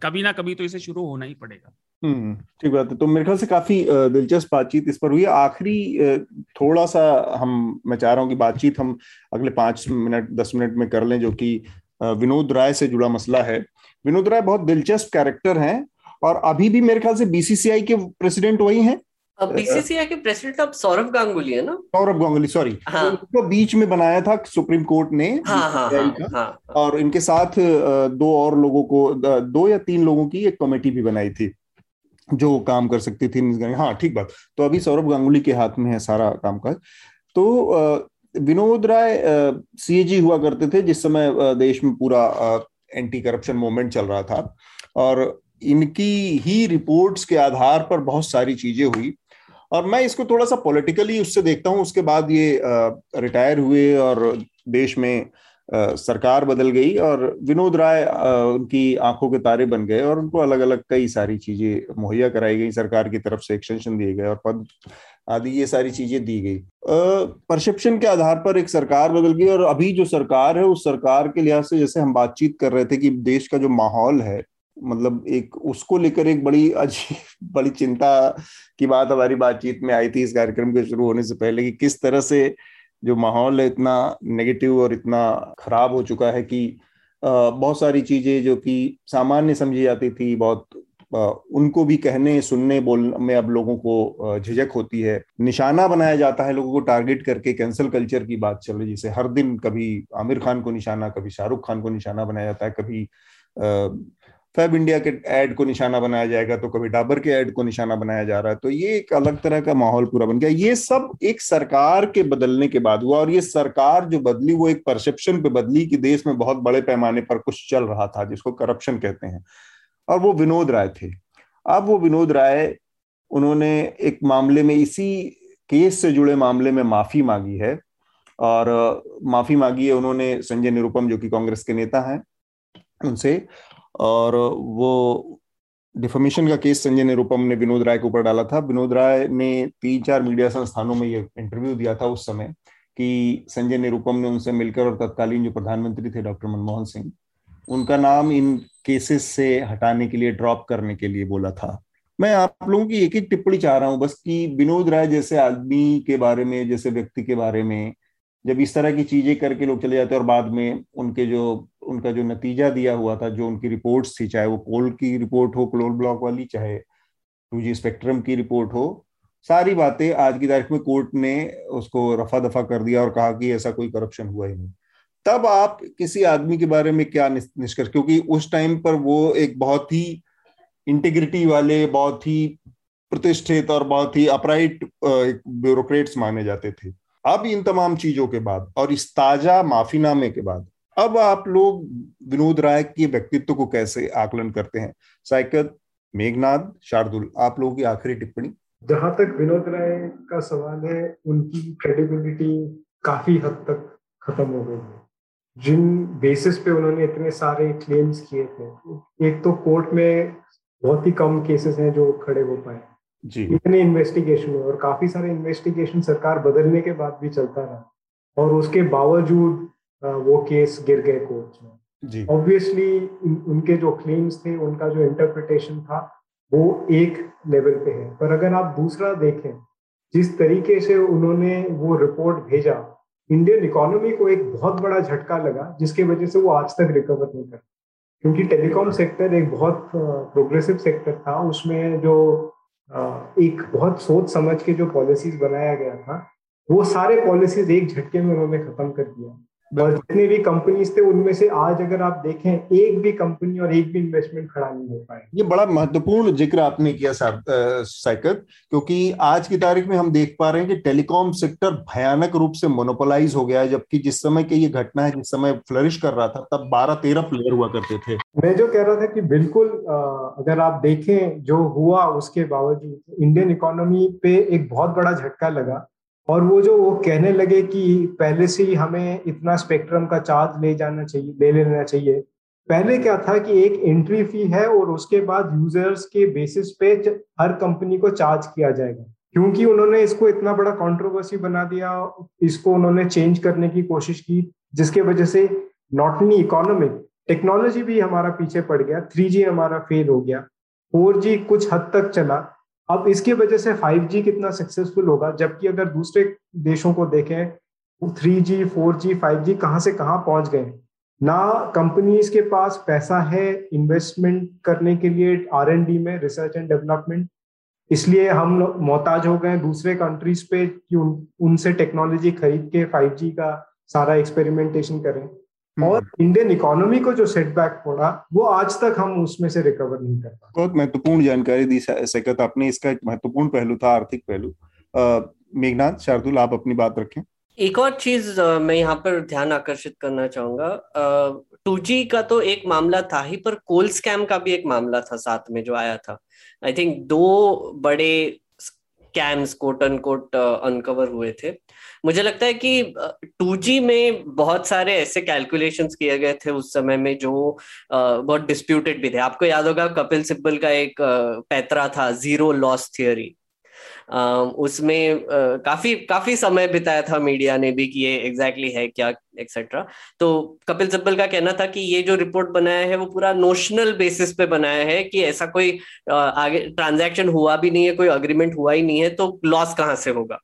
Speaker 5: कभी ना कभी तो इसे शुरू होना ही पड़ेगा।
Speaker 2: ठीक बात है। तो मेरे ख्याल से काफ़ी दिलचस्प बातचीत इस पर हुई। आखिरी थोड़ा सा हम मैं चाह रहा हूँ कि बातचीत हम अगले पाँच मिनट दस मिनट में कर लें जो कि विनोद राय से जुड़ा मसला है। विनोद राय बहुत दिलचस्प कैरेक्टर हैं और अभी भी मेरे ख्याल से बीसीसीआई के प्रेसिडेंट वही हैं।
Speaker 4: बीसीसीआई के प्रेसिडेंट अब सौरभ गांगुली है ना?
Speaker 2: सौरभ गांगुली सॉरी। हाँ. तो बीच में बनाया था सुप्रीम कोर्ट ने
Speaker 4: हाँ, हाँ, हाँ, हाँ, हाँ,
Speaker 2: और इनके साथ दो और लोगों को दो या तीन लोगों की एक कमेटी भी बनाई थी। जो काम कर सकती थी हाँ ठीक बात। तो अभी सौरभ गांगुली के हाथ में है सारा काम काज तो विनोद राय सीएजी हुआ करते थे, जिस समय देश में पूरा एंटी करप्शन मूवमेंट चल रहा था। और इनकी ही रिपोर्ट्स के आधार पर बहुत सारी चीज़ें हुई। और मैं इसको थोड़ा सा पॉलिटिकली उससे देखता हूँ, उसके बाद ये रिटायर हुए और देश में सरकार बदल गई और विनोद राय उनकी आँखों के तारे बन गए और उनको अलग अलग कई सारी चीज़ें मुहैया कराई गई, सरकार की तरफ़ से एक्सटेंशन दिए गए और पद आदि, ये सारी चीज़ें दी गई। परसेप्शन के आधार पर एक सरकार बदल गई और अभी जो सरकार है, उस सरकार के लिहाज से जैसे हम बातचीत कर रहे थे कि देश का जो माहौल है मतलब एक, उसको लेकर एक बड़ी अजीब, बड़ी चिंता की बात हमारी बातचीत में आई थी इस कार्यक्रम के शुरू होने से पहले कि किस तरह से जो माहौल है इतना नेगेटिव और इतना खराब हो चुका है कि बहुत सारी चीज़ें जो कि सामान्य समझी जाती थी, बहुत उनको भी कहने, सुनने बोलने में अब लोगों को झिझक होती है। निशाना बनाया जाता है लोगों को टारगेट करके कैंसल कल्चर की बात चल रही जैसे हर दिन कभी आमिर खान को निशाना, कभी शाहरुख खान को निशाना बनाया जाता है, कभी फैब इंडिया के एड को निशाना बनाया जाएगा तो कभी डाबर के एड को निशाना बनाया जा रहा है तो ये एक अलग तरह का माहौल पूरा बन गया। ये सब एक सरकार के बदलने के बाद हुआ, और ये सरकार जो बदली, वो एक परसेप्शन पे बदली कि देश में बहुत बड़े पैमाने पर कुछ चल रहा था, जिसको करप्शन कहते हैं। और वो विनोद राय थे। अब वो विनोद राय, उन्होंने एक मामले में इसी केस से जुड़े मामले में माफ़ी मांगी है, और माफ़ी मांगी है उन्होंने संजय निरुपम, जो कि कांग्रेस के नेता हैं, उनसे। और वो डिफॉर्मेशन का केस संजय निरुपम ने विनोद राय के ऊपर डाला था। विनोद राय ने तीन चार मीडिया संस्थानों में ये इंटरव्यू दिया था उस समय कि संजय निरुपम ने उनसे मिलकर और तत्कालीन जो प्रधानमंत्री थे डॉक्टर मनमोहन सिंह, उनका नाम इन केसेस से हटाने के लिए ड्रॉप करने के लिए बोला था। मैं आप लोगों की एक एक टिप्पणी चाह रहा हूँ बस कि विनोद राय जैसे आदमी के बारे में, जैसे व्यक्ति के बारे में, जब इस तरह की चीज़ें करके लोग चले जाते हैं और बाद में उनके जो उनका जो नतीजा दिया हुआ था, जो उनकी रिपोर्ट्स थी, चाहे वो पोल की रिपोर्ट हो क्लोल ब्लॉक वाली, चाहे टू जी स्पेक्ट्रम की रिपोर्ट हो, सारी बातें आज की तारीख में कोर्ट ने उसको रफा दफ़ा कर दिया और कहा कि ऐसा कोई करप्शन हुआ ही नहीं। तब आप किसी आदमी के बारे में क्या निष्कर्ष, क्योंकि उस टाइम पर वो एक बहुत ही इंटीग्रिटी वाले, बहुत ही प्रतिष्ठित और बहुत ही अपराइट ब्यूरोक्रेट्स माने जाते थे। अब इन तमाम चीज़ों के बाद और इस ताज़ा माफीनामे के बाद अब आप लोग विनोद राय के व्यक्तित्व को कैसे आकलन करते हैं? साइकत मेघनाथ शार्दुल आप लोगों की आखिरी टिप्पणी?
Speaker 3: जहाँ तक विनोद राय का सवाल है उनकी क्रेडिबिलिटी काफ़ी हद तक खत्म हो गई है। जिन बेसिस पे उन्होंने इतने सारे क्लेम्स किए थे एक तो कोर्ट में बहुत ही कम केसेस हैं जो खड़े हो पाए। जी। इतने इन्वेस्टिगेशन हुए और काफ़ी सारे इन्वेस्टिगेशन सरकार बदलने के बाद भी चलता रहा। और उसके बावजूद वो केस गिर गए कोर्ट में। ऑब्वियसली उनके जो क्लेम्स थे उनका जो इंटरप्रिटेशन था वो एक लेवल पे है। पर अगर आप दूसरा देखें जिस तरीके से उन्होंने वो रिपोर्ट भेजा इंडियन इकोनॉमी को एक बहुत बड़ा झटका लगा जिसके वजह से वो आज तक रिकवर नहीं कर क्योंकि टेलीकॉम सेक्टर एक बहुत प्रोग्रेसिव सेक्टर था। उसमें जो एक बहुत सोच समझ के जो पॉलिसीज़ बनाया गया था वो सारे पॉलिसीज़ एक झटके में उन्होंने खत्म कर दिया। और जितने भी कंपनीज़ थे उनमें से आज अगर आप देखें एक भी कंपनी और एक भी इन्वेस्टमेंट खड़ा नहीं हो पाए
Speaker 2: ये बड़ा महत्वपूर्ण ज़िक्र आपने किया साइकर क्योंकि आज की तारीख में हम देख पा रहे हैं कि टेलीकॉम सेक्टर भयानक रूप से मोनोपोलाइज हो गया है जबकि जिस समय की ये घटना है जिस समय फ्लरिश कर रहा था तब बारह तेरह प्लेयर हुआ करते थे।
Speaker 3: मैं जो कह रहा था कि बिल्कुल अगर आप देखें जो हुआ उसके बावजूद इंडियन इकोनॉमी पे एक बहुत बड़ा झटका लगा। और वो जो वो कहने लगे कि पहले से ही हमें इतना स्पेक्ट्रम का चार्ज ले जाना चाहिए, ले लेना चाहिए। पहले क्या था कि एक एंट्री फ़ी है और उसके बाद यूज़र्स के बेसिस पे हर कंपनी को चार्ज किया जाएगा। क्योंकि उन्होंने इसको इतना बड़ा कंट्रोवर्सी बना दिया, इसको उन्होंने चेंज करने की कोशिश की, जिसके वजह से नॉट ओनली इकोनॉमिक टेक्नोलॉजी भी हमारा पीछे पड़ गया थ्री हमारा फेल हो गया फोर कुछ हद तक चला। अब इसकी वजह से 5G कितना सक्सेसफुल होगा जबकि अगर दूसरे देशों को देखें 3G, 4G, 5G कहाँ से कहाँ पहुँच गए ना कंपनीज़ के पास पैसा है इन्वेस्टमेंट करने के लिए आर एंड डी में रिसर्च एंड डेवलपमेंट इसलिए हम लोग मोहताज हो गए दूसरे कंट्रीज़ पे कि उन, उनसे टेक्नोलॉजी खरीद के 5G का सारा एक्सपेरिमेंटेशन करें। और इंडियन इकोनॉमी को जो सेटबैक पड़ा वो आज तक हम उसमें से रिकवर नहीं कर पाए।
Speaker 2: बहुत महत्वपूर्ण जानकारी दी सकत आपने इसका एक महत्वपूर्ण पहलू था आर्थिक पहलू। मेघनाथ शार्दुल आप अपनी बात रखें।
Speaker 4: एक और चीज़ मैं यहाँ पर ध्यान आकर्षित करना चाहूँगा। टू जी का तो एक मामला था ही पर कोल स्कैम का भी एक मामला था साथ में जो आया था। आई थिंक दो बड़े स्कैम्स कोट अनकोट अनकवर हुए थे। मुझे लगता है कि टू जी में बहुत सारे ऐसे कैलकुलेशन किए गए थे उस समय में जो बहुत डिस्प्यूटेड भी थे। आपको याद होगा कपिल सिब्बल का एक पैतरा था ज़ीरो लॉस थियोरी उसमें काफ़ी काफ़ी समय बिताया था मीडिया ने भी कि ये एग्जैक्टली exactly है क्या एक्सेट्रा तो कपिल सिब्बल का कहना था कि ये जो रिपोर्ट बनाया है वो पूरा नोशनल बेसिस पे बनाया है कि ऐसा कोई आगे ट्रांजैक्शन हुआ भी नहीं है, कोई अग्रीमेंट हुआ ही नहीं है तो लॉस कहाँ से होगा?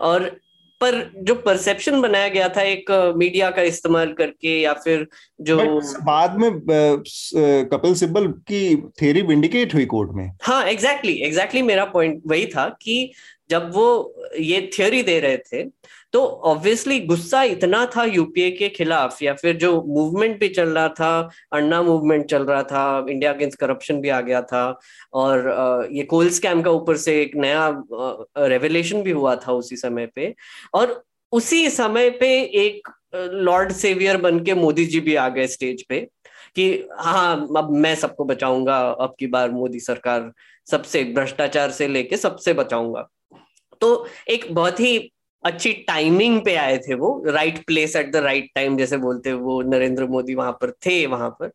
Speaker 4: और पर जो परसेप्शन बनाया गया था एक मीडिया का इस्तेमाल करके या फिर जो
Speaker 2: बाद में कपिल सिब्बल की थ्योरी विंडिकेट हुई कोर्ट में।
Speaker 4: हाँ एग्जैक्टली exactly, एग्जैक्टली exactly मेरा पॉइंट वही था कि जब वो ये थ्योरी दे रहे थे तो ऑब्वियसली गुस्सा इतना था यूपीए के खिलाफ या फिर जो मूवमेंट भी चल रहा था, अन्ना मूवमेंट चल रहा था इंडिया अगेंस्ट करप्शन भी आ गया था, और ये कोल स्कैम का ऊपर से एक नया रेवलेशन भी हुआ था उसी समय पे। और उसी समय पे एक लॉर्ड सेवियर बन के मोदी जी भी आ गए स्टेज पे, कि हाँ अब मैं सबको बचाऊँगा, अब की बार मोदी सरकार सबसे भ्रष्टाचार से लेके सबसे बचाऊँगा। तो एक बहुत ही अच्छी टाइमिंग पे आए थे वो right place at the right time जैसे बोलते हैं वो नरेंद्र मोदी वहाँ पर थे वहाँ पर।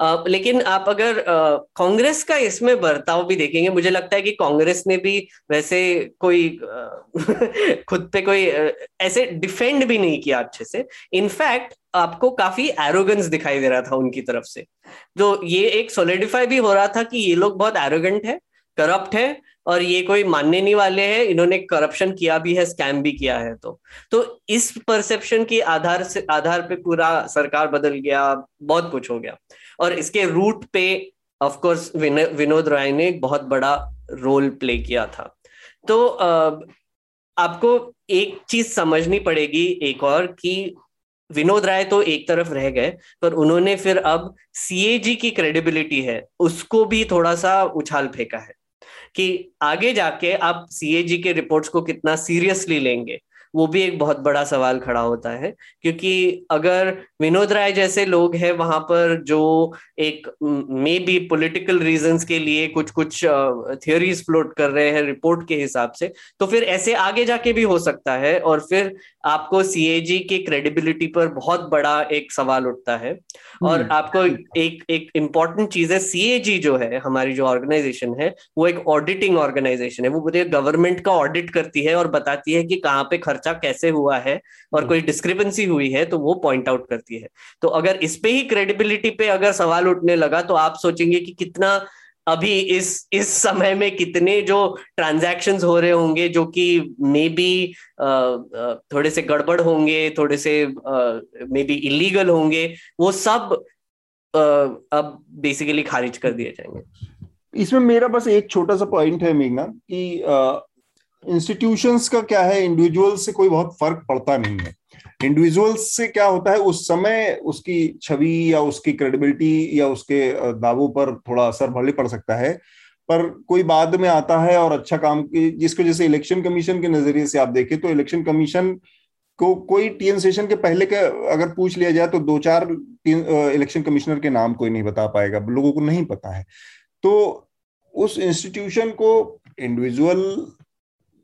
Speaker 4: आ, लेकिन आप अगर कांग्रेस का इसमें बर्ताव भी देखेंगे मुझे लगता है कि कांग्रेस ने भी वैसे कोई आ, खुद पे कोई आ, ऐसे डिफेंड भी नहीं किया अच्छे से। इनफैक्ट आपको काफ़ी एरोगेंस दिखाई दे रहा था उनकी तरफ़ से। तो ये एक सोलिडिफाई भी हो रहा था कि ये लोग बहुत एरोगेंट है करप्ट है और ये कोई मानने नहीं वाले हैं, इन्होंने करप्शन किया भी है स्कैम भी किया है तो। तो इस परसेप्शन की आधार से, आधार पे पूरा सरकार बदल गया, बहुत कुछ हो गया। और इसके root pay off course Vinod Rai ने बहुत बड़ा रोल प्ले किया था। तो आपको एक चीज़ समझनी पड़ेगी एक और कि विनोद राय तो एक तरफ़ रह गए, पर उन्होंने फिर अब सीएजी की क्रेडिबिलिटी है, उसको भी थोड़ा सा उछाल फेंका है। कि आगे जाके आप सीएजी के रिपोर्ट्स को कितना सीरियसली लेंगे। वो भी एक बहुत बड़ा सवाल खड़ा होता है क्योंकि अगर विनोद राय जैसे लोग हैं वहाँ पर जो एक मे बी पोलिटिकल रीजंस के लिए कुछ कुछ थियोरीज फ्लोट कर रहे हैं रिपोर्ट के हिसाब से तो फिर ऐसे आगे जाके भी हो सकता है और फिर आपको सीएजी के क्रेडिबिलिटी पर बहुत बड़ा एक सवाल उठता है और हम्म। आपको एक एक इंपॉर्टेंट चीज़ है सीएजी जो है हमारी जो ऑर्गेनाइजेशन है वो एक ऑडिटिंग ऑर्गेनाइजेशन है वो पूरे गवर्नमेंट का ऑडिट करती है और बताती है कि कहाँ पे खर्चा कैसे हुआ है और कोई डिस्क्रिपेंसी हुई है तो वो पॉइंट आउट करती है। तो अगर इस पे ही क्रेडिबिलिटी पे अगर सवाल उठने लगा तो आप सोचेंगे कि कितना अभी इस इस समय में कितने जो ट्रांजैक्शन हो रहे होंगे जो कि मे बी थोड़े से गड़बड़ होंगे थोड़े से मे बी इलीगल होंगे वो सब आ, अब बेसिकली खारिज कर दिए जाएँगे।
Speaker 2: इसमें मेरा बस एक छोटा सा पॉइंट है मेघना कि इंस्टीट्यूशंस का क्या है? इंडिविजुअल से कोई बहुत फ़र्क पड़ता नहीं है। इंडिविजुअल से क्या होता है? उस समय उसकी छवि या उसकी क्रेडिबिलिटी या उसके दावों पर थोड़ा असर भले पड़ सकता है। पर कोई बाद में आता है और अच्छा काम की, जिसको जैसे इलेक्शन कमीशन के नज़रिए से आप देखें तो इलेक्शन कमीशन को कोई टीएन सेशन के पहले के, अगर पूछ लिया जाए तो दो चार इलेक्शन कमिश्नर के नाम कोई नहीं बता पाएगा, लोगों को नहीं पता है। तो उस इंस्टीट्यूशन को इंडिविजुअल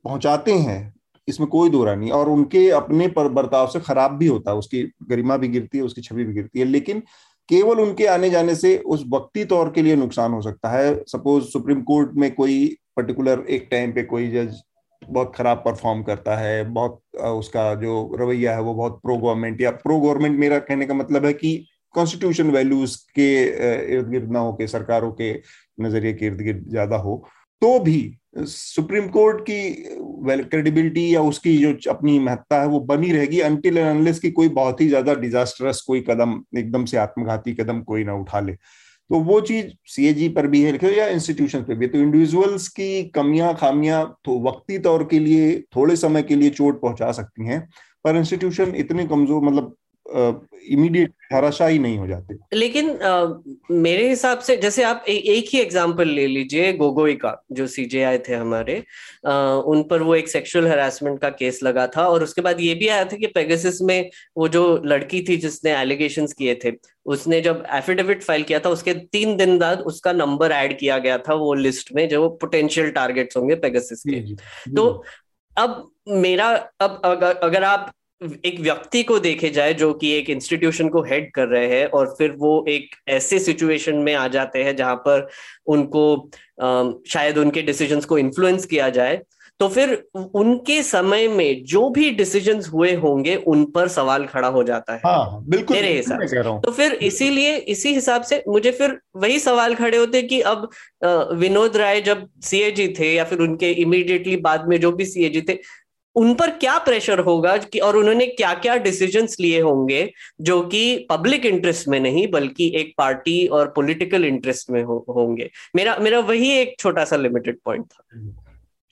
Speaker 2: पहुंचाते हैं, इसमें कोई दो नहीं। और उनके अपने पर बर्ताव से खराब भी होता है, उसकी गरिमा भी गिरती है, उसकी छवि भी गिरती है, लेकिन केवल उनके आने जाने से उस वक्ती तौर के लिए नुकसान हो सकता है। सपोज़ सुप्रीम कोर्ट में कोई पर्टिकुलर एक टाइम पे कोई जज बहुत खराब परफॉर्म करता है, बहुत उसका जो रवैया है वो बहुत प्रो गवर्नमेंट या प्रो गवर्नमेंट मेरा कहने का मतलब है कि कॉन्स्टिट्यूशन वैल्यूज़ के इर्द गिर्द ना हो के, सरकारों के नज़रिए के इर्द गिर्द ज़्यादा हो। तो भी सुप्रीम कोर्ट की क्रेडिबिलिटी या उसकी जो अपनी महत्ता है, वो बनी रहेगी अनटिल अनलेस की कोई बहुत ही ज़्यादा डिजास्टरस कोई कदम, एकदम से आत्मघाती कदम कोई ना उठा ले। तो वो चीज़ सीएजी पर भी है लिखे या इंस्टीट्यूशन पर भी तो इंडिविजुअल्स की कमियाँ, खामियाँ तो वक्ती तौर के लिए, थोड़े समय के लिए चोट पहुँचा सकती हैं, पर इंस्टीट्यूशन इतने कमज़ोर मतलब इमीडिएट हराशाही नहीं हो जाते।
Speaker 4: लेकिन आ, मेरे हिसाब से जैसे आप ए, एक ही एग्जांपल ले लीजिए गोगोई का जो सीजेआई थे हमारे आ, उन पर वो एक सेक्सुअल हरासमेंट का केस लगा था और उसके बाद ये भी आया था कि पेगासिस में वो जो लड़की थी जिसने एलिगेशंस किए थे उसने जब एफिडेविट फ़ाइल किया था उसके तीन दिन बाद उसका नंबर ऐड किया गया था वो लिस्ट में जो पोटेंशियल टारगेट्स होंगे पेगासिस के। तो अब मेरा अब अगर, अगर आप एक व्यक्ति को देखे जाए जो कि एक इंस्टीट्यूशन को हेड कर रहे हैं और फिर वो एक ऐसे सिचुएशन में आ जाते हैं जहाँ पर उनको शायद उनके डिसीजंस को इन्फ्लुएंस किया जाए। तो फिर उनके समय में जो भी डिसीजंस हुए होंगे उन पर सवाल खड़ा हो जाता है।
Speaker 2: हाँ, बिल्कुल
Speaker 4: मेरे हिसाब से तो फिर इसीलिए इसी हिसाब से मुझे फिर वही सवाल खड़े होते कि अब विनोद राय जब सीएजी थे या फिर उनके इमीडिएटली बाद में जो भी सीएजी थे उन पर क्या प्रेशर होगा कि और उन्होंने क्या क्या डिसीजंस लिए होंगे जो कि पब्लिक इंटरेस्ट में नहीं बल्कि एक पार्टी और पॉलिटिकल इंटरेस्ट में हो, होंगे। मेरा मेरा वही एक छोटा सा लिमिटेड पॉइंट था।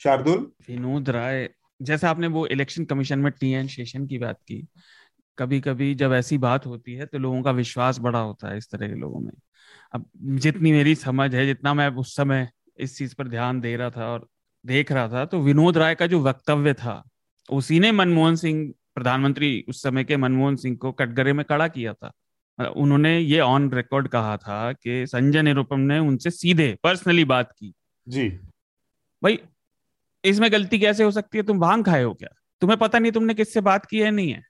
Speaker 2: शार्दुल?
Speaker 5: विनोद राय जैसे आपने वो इलेक्शन कमीशन में टी एन शेषन की बात की कभी कभी जब ऐसी बात होती है तो लोगों का विश्वास बड़ा होता है इस तरह के लोगों में। अब जितनी मेरी समझ है जितना मैं उस समय इस चीज़ पर ध्यान दे रहा था और देख रहा था तो विनोद राय का जो वक्तव्य था उसी ने मनमोहन सिंह प्रधानमंत्री उस समय के मनमोहन सिंह को कटघरे में कड़ा किया था। उन्होंने ये ऑन रिकॉर्ड कहा था कि संजय निरुपम ने उनसे सीधे पर्सनली बात की।
Speaker 2: जी।
Speaker 5: भाई इसमें गलती कैसे हो सकती है? तुम भाँग खाए हो क्या? तुम्हें पता नहीं तुमने किससे बात की है? नहीं है।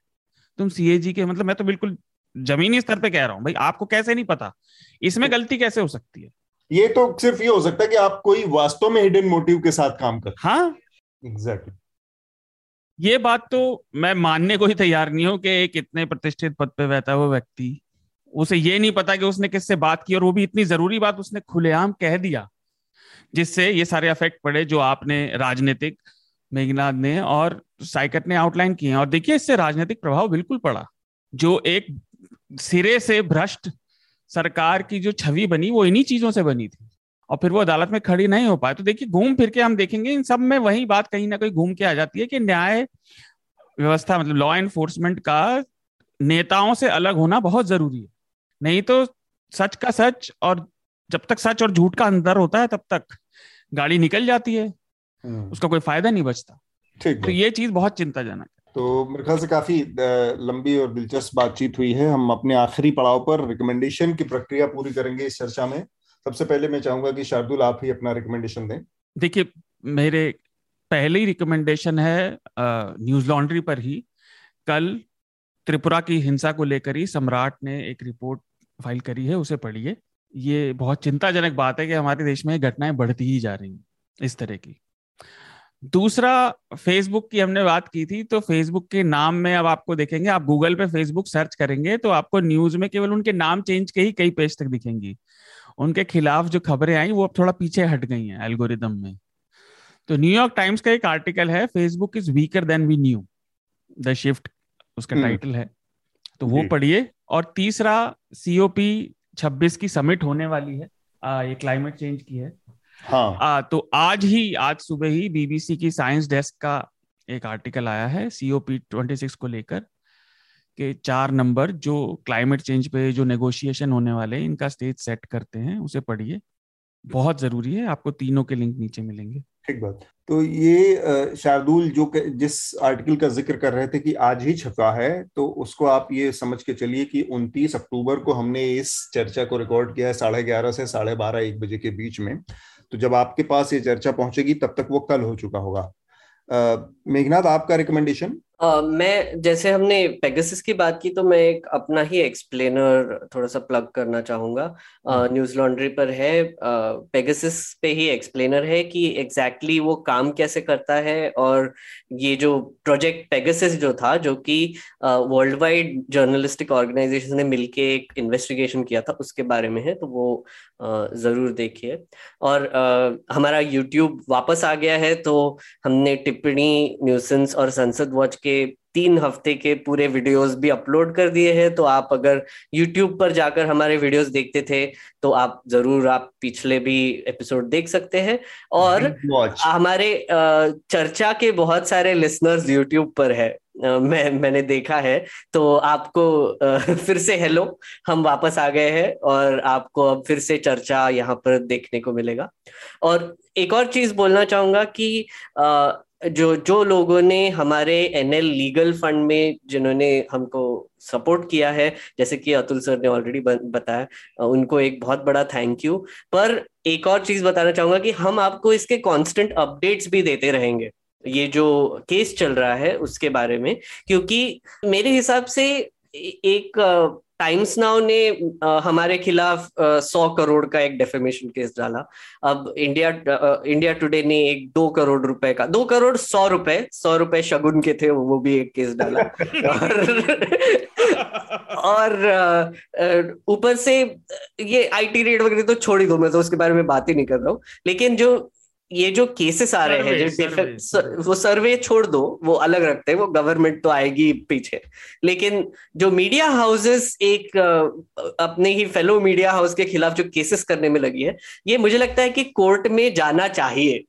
Speaker 5: तुम सीएजी के मतलब मैं तो बिल्कुल जमीनी स्तर पे कह रहा हूँ। भाई आपको कैसे नहीं पता? इसमें गलती कैसे हो सकती है?
Speaker 2: ये तो सिर्फ़ ये हो सकता है कि आप कोई वास्तव में हिडन मोटिव के साथ काम कर
Speaker 5: हाँ।
Speaker 2: Exactly exactly.
Speaker 5: ये बात तो मैं मानने को ही तैयार नहीं हूँ कि एक इतने प्रतिष्ठित पद पे बैठा हुआ व्यक्ति उसे ये नहीं पता कि उसने किससे बात की और वो भी इतनी ज़रूरी बात उसने खुलेआम कह दिया, जिससे ये सारे अफेक्ट पड़े जो आपने राजनीतिक मेघनाथ ने और साइकट ने आउटलाइन किए और देखिए, इससे राजनीतिक प्रभाव बिल्कुल पड़ा। जो एक सिरे से भ्रष्ट सरकार की जो छवि बनी, वो इन्हीं चीज़ों से बनी थी। और फिर वो अदालत में खड़ी नहीं हो पाए। तो देखिए घूम फिर के हम देखेंगे इन सब में वही बात कहीं ना कहीं घूम के आ जाती है कि न्याय व्यवस्था मतलब लॉ एनफोर्समेंट का नेताओं से अलग होना बहुत ज़रूरी है। नहीं तो सच का सच और जब तक सच और झूठ का अंदर होता है तब तक गाड़ी निकल जाती है। हम्म। उसका कोई फ़ायदा नहीं बचता। ठीक तो ये चीज़ बहुत चिंताजनक है।
Speaker 2: तो मेरे ख्याल से काफ़ी लंबी और दिलचस्प बातचीत हुई है। हम अपने आखिरी पड़ाव पर रिकमेंडेशन की प्रक्रिया पूरी करेंगे इस चर्चा में। सबसे पहले मैं चाहूँगा कि शार्दुल, आप ही अपना रिकमेंडेशन दें।
Speaker 5: देखिए, मेरे पहली रिकमेंडेशन है न्यूज़ लॉन्ड्री पर ही। कल त्रिपुरा की हिंसा को लेकर ही सम्राट ने एक रिपोर्ट फ़ाइल करी है, उसे पढ़िए। ये बहुत चिंताजनक बात है कि हमारे देश में घटनाएँ बढ़ती ही जा रही हैं, इस तरह की। दूसरा फेसबुक की हमने बात की थी तो फेसबुक के नाम में अब आपको देखेंगे, आप गूगल पे फेसबुक सर्च करेंगे तो आपको न्यूज़ में केवल उनके नाम चेंज के ही कई पेज तक दिखेंगी। उनके खिलाफ जो खबरें आई वो अब थोड़ा पीछे हट गई हैं एल्गोरिदम में। तो न्यूयॉर्क टाइम्स का एक आर्टिकल है Facebook is weaker than we knew the shift उसका टाइटल हम्म। है। तो वो पढ़िए। और तीसरा सीओपी 26 की समिट होने वाली है। आ, ये क्लाइमेट चेंज की है।
Speaker 2: हाँ।
Speaker 5: आ, तो आज ही आज सुबह ही बीबीसी की साइंस डेस्क का एक आर्टिकल आया है सीओपी 26 को लेकर। के चार नंबर जो क्लाइमेट चेंज पे जो नेगोशिएशन होने वाले हैं, इनका स्टेज सेट करते हैं, उसे पढ़िए। बहुत ज़रूरी है, आपको तीनों के लिंक नीचे मिलेंगे।
Speaker 2: ठीक बात। तो ये शार्दुल जो जिस आर्टिकल का ज़िक्र कर रहे थे कि आज ही छपा है तो उसको आप ये समझ के चलिए कि 29 अक्टूबर को हमने इस चर्चा को रिकॉर्ड किया है, साढ़े ग्यारह से साढ़े बारह, एक बजे के बीच में। तो जब आपके पास ये चर्चा पहुंचेगी, तब तक वो कल हो चुका होगा। मेघनाथ, आपका रिकमेंडेशन
Speaker 4: Uh, मैं जैसे हमने पेगासिस की बात की तो मैं एक अपना ही एक्सप्लेनर थोड़ा सा प्लग करना चाहूँगा। न्यूज़ uh, लॉन्ड्री पर है। पेगासिस uh, पे ही एक्सप्लेनर है कि एग्जैक्टली exactly वो काम कैसे करता है और ये जो प्रोजेक्ट पेगासिस जो था जो कि वर्ल्ड वाइड जर्नलिस्टिक ऑर्गेनाइजेशन ने मिलके एक इन्वेस्टिगेशन किया था उसके बारे में है तो वो ज़रूर देखिए। और हमारा यूट्यूब वापस आ गया है तो हमने टिप्पणी न्यूसेंस और संसद वॉच के तीन हफ़्ते के पूरे वीडियोस भी अपलोड कर दिए हैं तो आप अगर यूट्यूब पर जाकर हमारे वीडियोस देखते थे तो आप ज़रूर आप पिछले भी एपिसोड देख सकते हैं। और हमारे चर्चा के बहुत सारे लिसनर्स YouTube पर है। मैं मैंने देखा है तो आपको फिर से हेलो हम वापस आ गए हैं और आपको अब फिर से चर्चा यहाँ पर देखने को मिलेगा। और एक और चीज़ बोलना चाहूँगा कि जो जो लोगों ने हमारे एनएल लीगल फंड में जिन्होंने हमको सपोर्ट किया है, जैसे कि अतुल सर ने ऑलरेडी बताया उनको एक बहुत बड़ा थैंक यू पर एक और चीज़ बताना चाहूँगा कि हम आपको इसके कांस्टेंट अपडेट्स भी देते रहेंगे। ये जो केस चल रहा है, उसके बारे में, क्योंकि मेरे हिसाब से एक टाइम्स नाउ ने आ, हमारे खिलाफ सौ करोड़ का एक डेफेमेशन केस डाला। अब इंडिया आ, इंडिया टुडे ने एक दो करोड़ रुपए का दो करोड़ सौ रुपए सौ रुपए शगुन के थे वो भी एक केस डाला। और ऊपर से ये आईटी रेट वगैरह तो छोड़ ही दो मैं तो उसके बारे में बात ही नहीं कर रहा हूँ। लेकिन जो ये जो केसेस आ रहे हैं जो सर्वे, वो सर्वे छोड़ दो वो अलग रखते हैं वो गवर्नमेंट तो आएगी पीछे। लेकिन जो मीडिया हाउसेस एक अपने ही फेलो मीडिया हाउस के खिलाफ जो केसेस करने में लगी है ये मुझे लगता है कि कोर्ट में जाना चाहिए।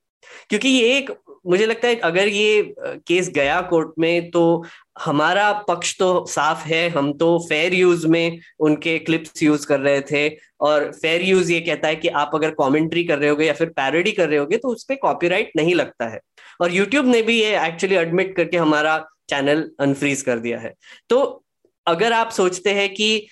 Speaker 4: क्योंकि ये एक मुझे लगता है अगर ये केस गया कोर्ट में तो हमारा पक्ष तो साफ़ है, हम तो फेयर यूज़ में उनके क्लिप्स यूज़ कर रहे थे, और फेयर यूज़ ये कहता है कि आप अगर कमेंट्री कर रहे होगे या फिर पैरोडी कर रहे होगे तो उस पर कॉपीराइट नहीं लगता है। और यूट्यूब ने भी ये एक्चुअली एडमिट करके हमारा चैनल अनफ्रीज कर दिया है। तो अगर आप सोचते हैं कि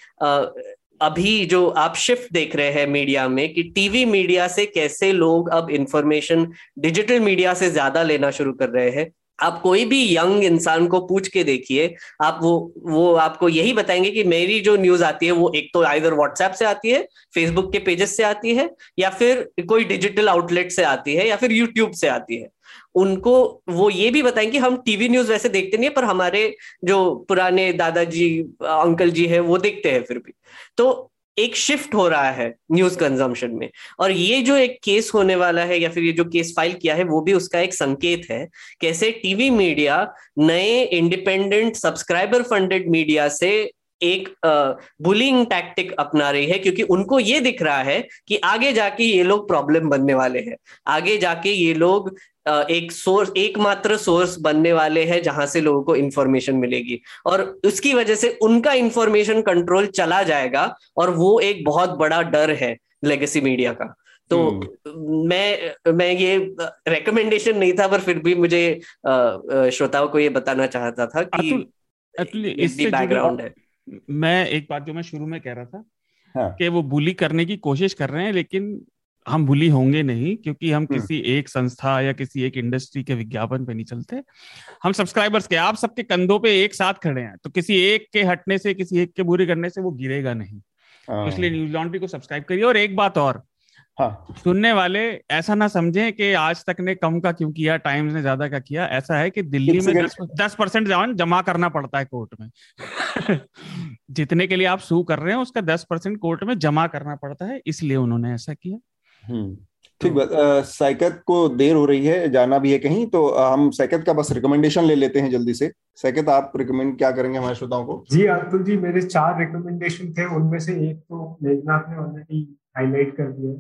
Speaker 4: अभी जो आप शिफ्ट देख रहे हैं मीडिया में कि टीवी मीडिया से कैसे लोग अब इंफॉर्मेशन डिजिटल मीडिया से ज़्यादा लेना शुरू कर रहे हैं। आप कोई भी यंग इंसान को पूछ के देखिए, आप वो वो आपको यही बताएँगे कि मेरी जो न्यूज़ आती है वो एक तो आइधर व्हाट्सएप से आती है फेसबुक के पेजेस से आती है, या फिर कोई डिजिटल आउटलेट से आती है, या फिर यूट्यूब से आती है। उनको वो ये भी बताएँगे हम टीवी न्यूज़ वैसे देखते नहीं है, पर हमारे जो पुराने दादाजी, अंकल जी है, वो देखते हैं फिर भी। तो एक शिफ्ट हो रहा है न्यूज़ कंजम्पशन में। और ये जो एक केस होने वाला है या फिर ये जो केस फ़ाइल किया है, वो भी उसका एक संकेत है, कैसे टीवी मीडिया नए इंडिपेंडेंट सब्सक्राइबर फंडेड मीडिया से एक बुलिंग टैक्टिक अपना रही है क्योंकि उनको ये दिख रहा है कि आगे जाके ये लोग प्रॉब्लम बनने वाले हैं। आगे जाके ये लोग एक सोर्स एकमात्र सोर्स बनने वाले हैं जहाँ से लोगों को इंफॉर्मेशन मिलेगी। और उसकी वजह से उनका इंफॉर्मेशन कंट्रोल चला जाएगा और वो एक बहुत बड़ा डर है लेगेसी मीडिया का। तो hmm. मैं मैं ये रेकमेंडेशन नहीं था पर फिर भी मुझे श्रोताओं को ये बताना चाहता था कि
Speaker 5: इससे बैकग्राउंड है। मैं एक बात जो मैं शुरू में कह रहा था हाँ. कि वो बुली करने की कोशिश कर रहे हैं लेकिन हम बुली होंगे नहीं क्योंकि हम हम्म। किसी एक संस्था या किसी एक इंडस्ट्री के विज्ञापन पे नहीं चलते हम सब्सक्राइबर्स के आप सबके कंधों पे एक साथ खड़े हैं तो किसी एक के हटने से किसी एक के बुरी करने से वो गिरेगा नहीं तो इसलिए न्यूज़ लॉन्ड्री को सब्सक्राइब करिए और एक बात और हाँ। सुनने वाले ऐसा ना समझें कि आज तक ने कम का क्यों किया टाइम्स ने ज़्यादा का किया ऐसा है कि दिल्ली में दस परसेंट जवान जमा करना पड़ता है कोर्ट में। जितने के लिए आप सू कर रहे हैं उसका दस परसेंट कोर्ट में जमा करना पड़ता है इसलिए उन्होंने ऐसा किया।
Speaker 2: हम्म, ठीक बात सैकत को देर हो रही है जाना भी है कहीं तो हम सैकत का बस रिकमेंडेशन ले लेते हैं जल्दी से। सैकत आप रिकमेंड क्या करेंगे हमारे श्रोताओं को?
Speaker 3: जी अतुल जी मेरे चार रिकमेंडेशन थे उनमें से एक तो मेघनाथ ने ऑलरेडी हाईलाइट कर दिया।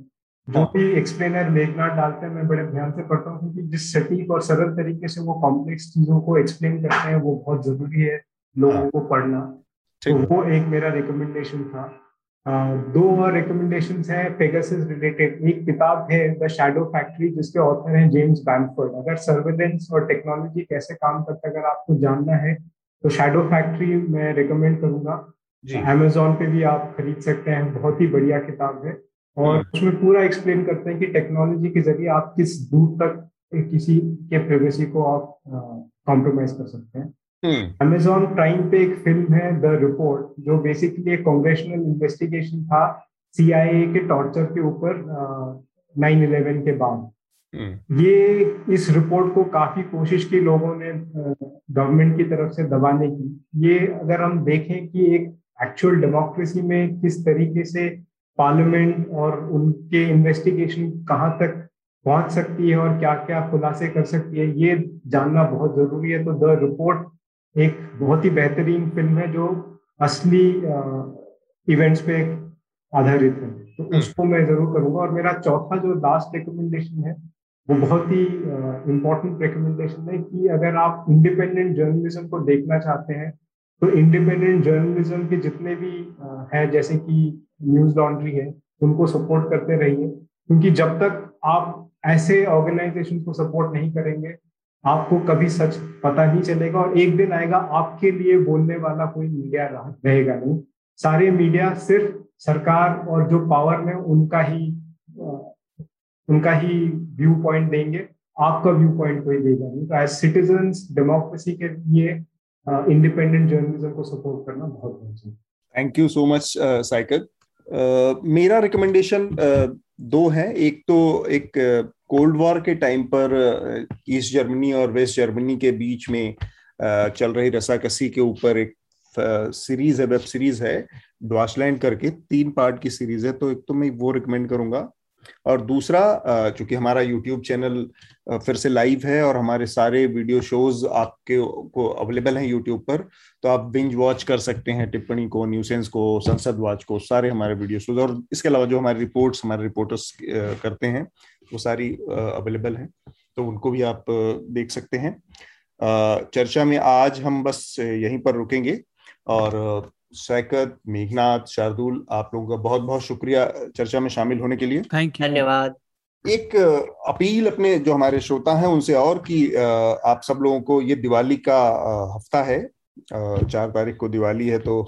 Speaker 3: जो हाँ। भी एक्सप्लेनर मेघनाथ डालते हैं मैं बड़े ध्यान से पढ़ता हूँ क्योंकि जिस सटीक और सरल तरीके से वो कॉम्प्लेक्स चीज़ों को एक्सप्लेन करते हैं वो बहुत ज़रूरी है लोगों हाँ। को पढ़ना। तो वो एक मेरा रिकमेंडेशन था। दो और रिकमेंडेशन है पेगासिस रिलेटेड एक किताब है द शैडो फैक्ट्री जिसके ऑथर हैं जेम्स बैनफोर्ड अगर सर्वेलेंस और टेक्नोलॉजी कैसे काम करता है अगर आपको जानना है तो शैडो फैक्ट्री मैं रिकमेंड करूँगा। अमेजोन पे भी आप खरीद सकते हैं बहुत ही बढ़िया किताब है। और हम्म। उसमें पूरा एक्सप्लेन करते हैं कि टेक्नोलॉजी के ज़रिए आप किस दूर तक किसी के प्राइवेसी को आप कॉम्प्रोमाइज कर सकते हैं अमेजोन. प्राइम पे एक फ़िल्म है द रिपोर्ट जो बेसिकली एक कांग्रेशनल इन्वेस्टिगेशन था सीआईए के टॉर्चर के ऊपर नाइन इलेवन के बाद hmm. ये इस रिपोर्ट को काफ़ी कोशिश की लोगों ने गवर्नमेंट की तरफ़ से दबाने की ये अगर हम देखें कि एक एक्चुअल डेमोक्रेसी में किस तरीके से पार्लियामेंट और उनके इन्वेस्टिगेशन कहाँ तक पहुँच सकती है और क्या क्या खुलासे कर सकती है ये जानना बहुत ज़रूरी है तो द रिपोर्ट एक बहुत ही बेहतरीन फ़िल्म है जो असली इवेंट्स पे आधारित है तो हम्म। उसको मैं ज़रूर करूँगा और मेरा चौथा जो लास्ट रिकमेंडेशन है वो बहुत ही इम्पोर्टेंट रिकमेंडेशन है कि अगर आप इंडिपेंडेंट जर्नलिज्म को देखना चाहते हैं तो इंडिपेंडेंट जर्नलिज्म के जितने भी हैं, जैसे कि न्यूज़ लॉन्ड्री है, उनको सपोर्ट करते रहिए। क्योंकि जब तक आप ऐसे ऑर्गेनाइजेशन को सपोर्ट नहीं करेंगे, आपको कभी सच पता नहीं चलेगा और एक दिन आएगा, आपके लिए बोलने वाला कोई मीडिया रहेगा नहीं। सारे मीडिया सिर्फ़ सरकार और जो पावर में उनका ही उनका ही व्यू पॉइंट देंगे, आपका व्यू पॉइंट कोई देगा नहीं। तो एज सिटीजन डेमोक्रेसी के लिए इंडिपेंडेंट जर्नलिज्म को सपोर्ट करना बहुत बहुत
Speaker 2: thank you so much cycle मेरा रिकमेंडेशन uh, दो है। एक तो एक कोल्ड वॉर के टाइम पर ईस्ट जर्मनी और वेस्ट जर्मनी के बीच में चल रही रसाकसी के ऊपर एक सीरीज़ है वेब सीरीज़ है ड्वाशलैंड करके। तीन पार्ट की सीरीज़ है तो एक तो मैं वो रिकमेंड करूँगा। और दूसरा चूँकि हमारा यूट्यूब चैनल फिर से लाइव है और हमारे सारे वीडियो शोज़ आपके को अवेलेबल हैं यूट्यूब पर तो आप बिंज वॉच कर सकते हैं टिप्पणी को न्यूसेंस को, संसद वॉच को, सारे हमारे वीडियो शोज़ और इसके अलावा जो हमारे रिपोर्ट्स हमारे रिपोर्टर्स करते हैं, वो सारी अवेलेबल हैं तो उनको भी आप देख सकते हैं। चर्चा में आज हम बस यहीं पर रुकेंगे और सैकत मेघनाथ शार्दुल आप लोगों का बहुत बहुत शुक्रिया चर्चा में शामिल होने के लिए।
Speaker 4: थैंक यू धन्यवाद।
Speaker 2: एक अपील अपने जो हमारे श्रोता हैं उनसे और कि आप सब लोगों को ये दिवाली का हफ़्ता है चार तारीख को दिवाली है तो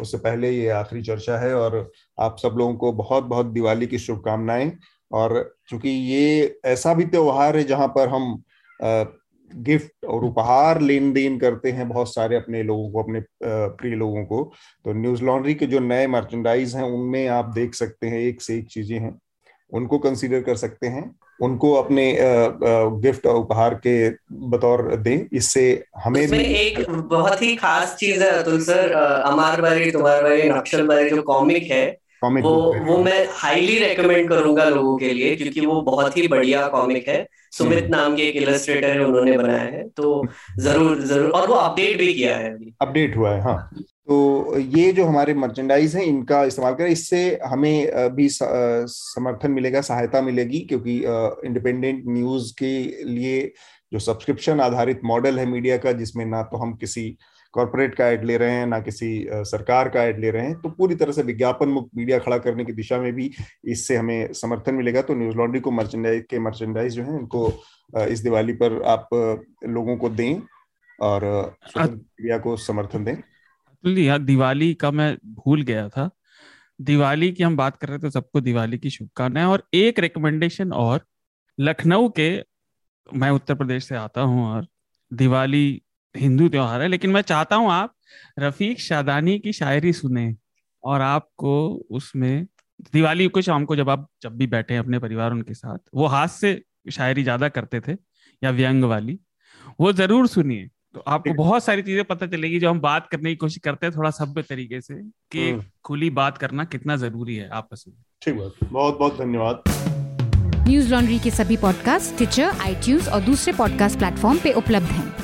Speaker 2: उससे पहले ये आखिरी चर्चा है और आप सब लोगों को बहुत बहुत दिवाली की शुभकामनाएँ। और चूँकि ये ऐसा भी त्योहार है जहाँ पर हम गिफ्ट और उपहार लेन देन करते हैं बहुत सारे अपने लोगों को, अपने प्रिय लोगों को। तो न्यूज़ लॉन्ड्री के जो नए मर्चेंडाइज हैं, उनमें आप देख सकते हैं, एक से एक चीज़ें हैं। उनको कंसीडर कर सकते हैं। उनको अपने गिफ्ट और उपहार के बतौर दें। इससे हमें
Speaker 4: भी एक बहुत ही खास चीज़ है अतुल सर। अमार बारी तुम्हार बारी नक्शल बारी जो कॉमिक है वो वो मैं हाईली रेकमेंड करूँगा लोगों के लिए क्योंकि वो बहुत ही बढ़िया कॉमिक है। सुमित हम्म। नाम के एक इलस्ट्रेटर है उन्होंने बनाया है तो ज़रूर ज़रूर और वो अपडेट भी किया है अभी।
Speaker 2: अपडेट हुआ है हाँ। तो ये जो हमारे मर्चेंडाइज हैं इनका इस्तेमाल करें इससे हमें भी समर्थन मिलेगा सहायता मिलेगी क्योंकि इंडिपेंडेंट न्यूज़ के लिए जो सब्सक्रिप्शन आधारित मॉडल है मीडिया का जिसमें ना तो हम किसी कॉरपोरेट का एड ले रहे हैं ना किसी सरकार का एड ले रहे हैं तो पूरी तरह से विज्ञापन मुक्त मीडिया खड़ा करने की दिशा में भी इससे हमें समर्थन मिलेगा। तो न्यूज़ लॉन्ड्री को मर्चेंडाइज के मर्चेंडाइज जो है इनको इस दिवाली पर आप लोगों को दें और मीडिया को समर्थन दें।
Speaker 5: दिवाली का मैं भूल गया था। दिवाली की हम बात कर रहे थे तो सबको दिवाली की शुभकामनाएँ और एक रिकमेंडेशन और लखनऊ के मैं उत्तर प्रदेश से आता हूँ और दिवाली हिंदू त्योहार है लेकिन मैं चाहता हूँ आप रफीक शादानी की शायरी सुने और आपको उसमें दिवाली को शाम को जब आप जब भी बैठे अपने परिवार उनके साथ वो हाथ से शायरी ज़्यादा करते थे या व्यंग वाली वो ज़रूर सुनिए। तो आपको बहुत सारी चीज़ें पता चलेगी जो हम बात करने की कोशिश करते हैं थोड़ा सभ्य तरीके से कि हम्म। खुली बात करना कितना ज़रूरी है आपस में।
Speaker 2: ठीक बात। बहुत बहुत धन्यवाद।
Speaker 1: न्यूज़ लॉन्ड्री के सभी पॉडकास्ट ट्विटर आई और दूसरे पॉडकास्ट प्लेटफॉर्म पे उपलब्ध हैं।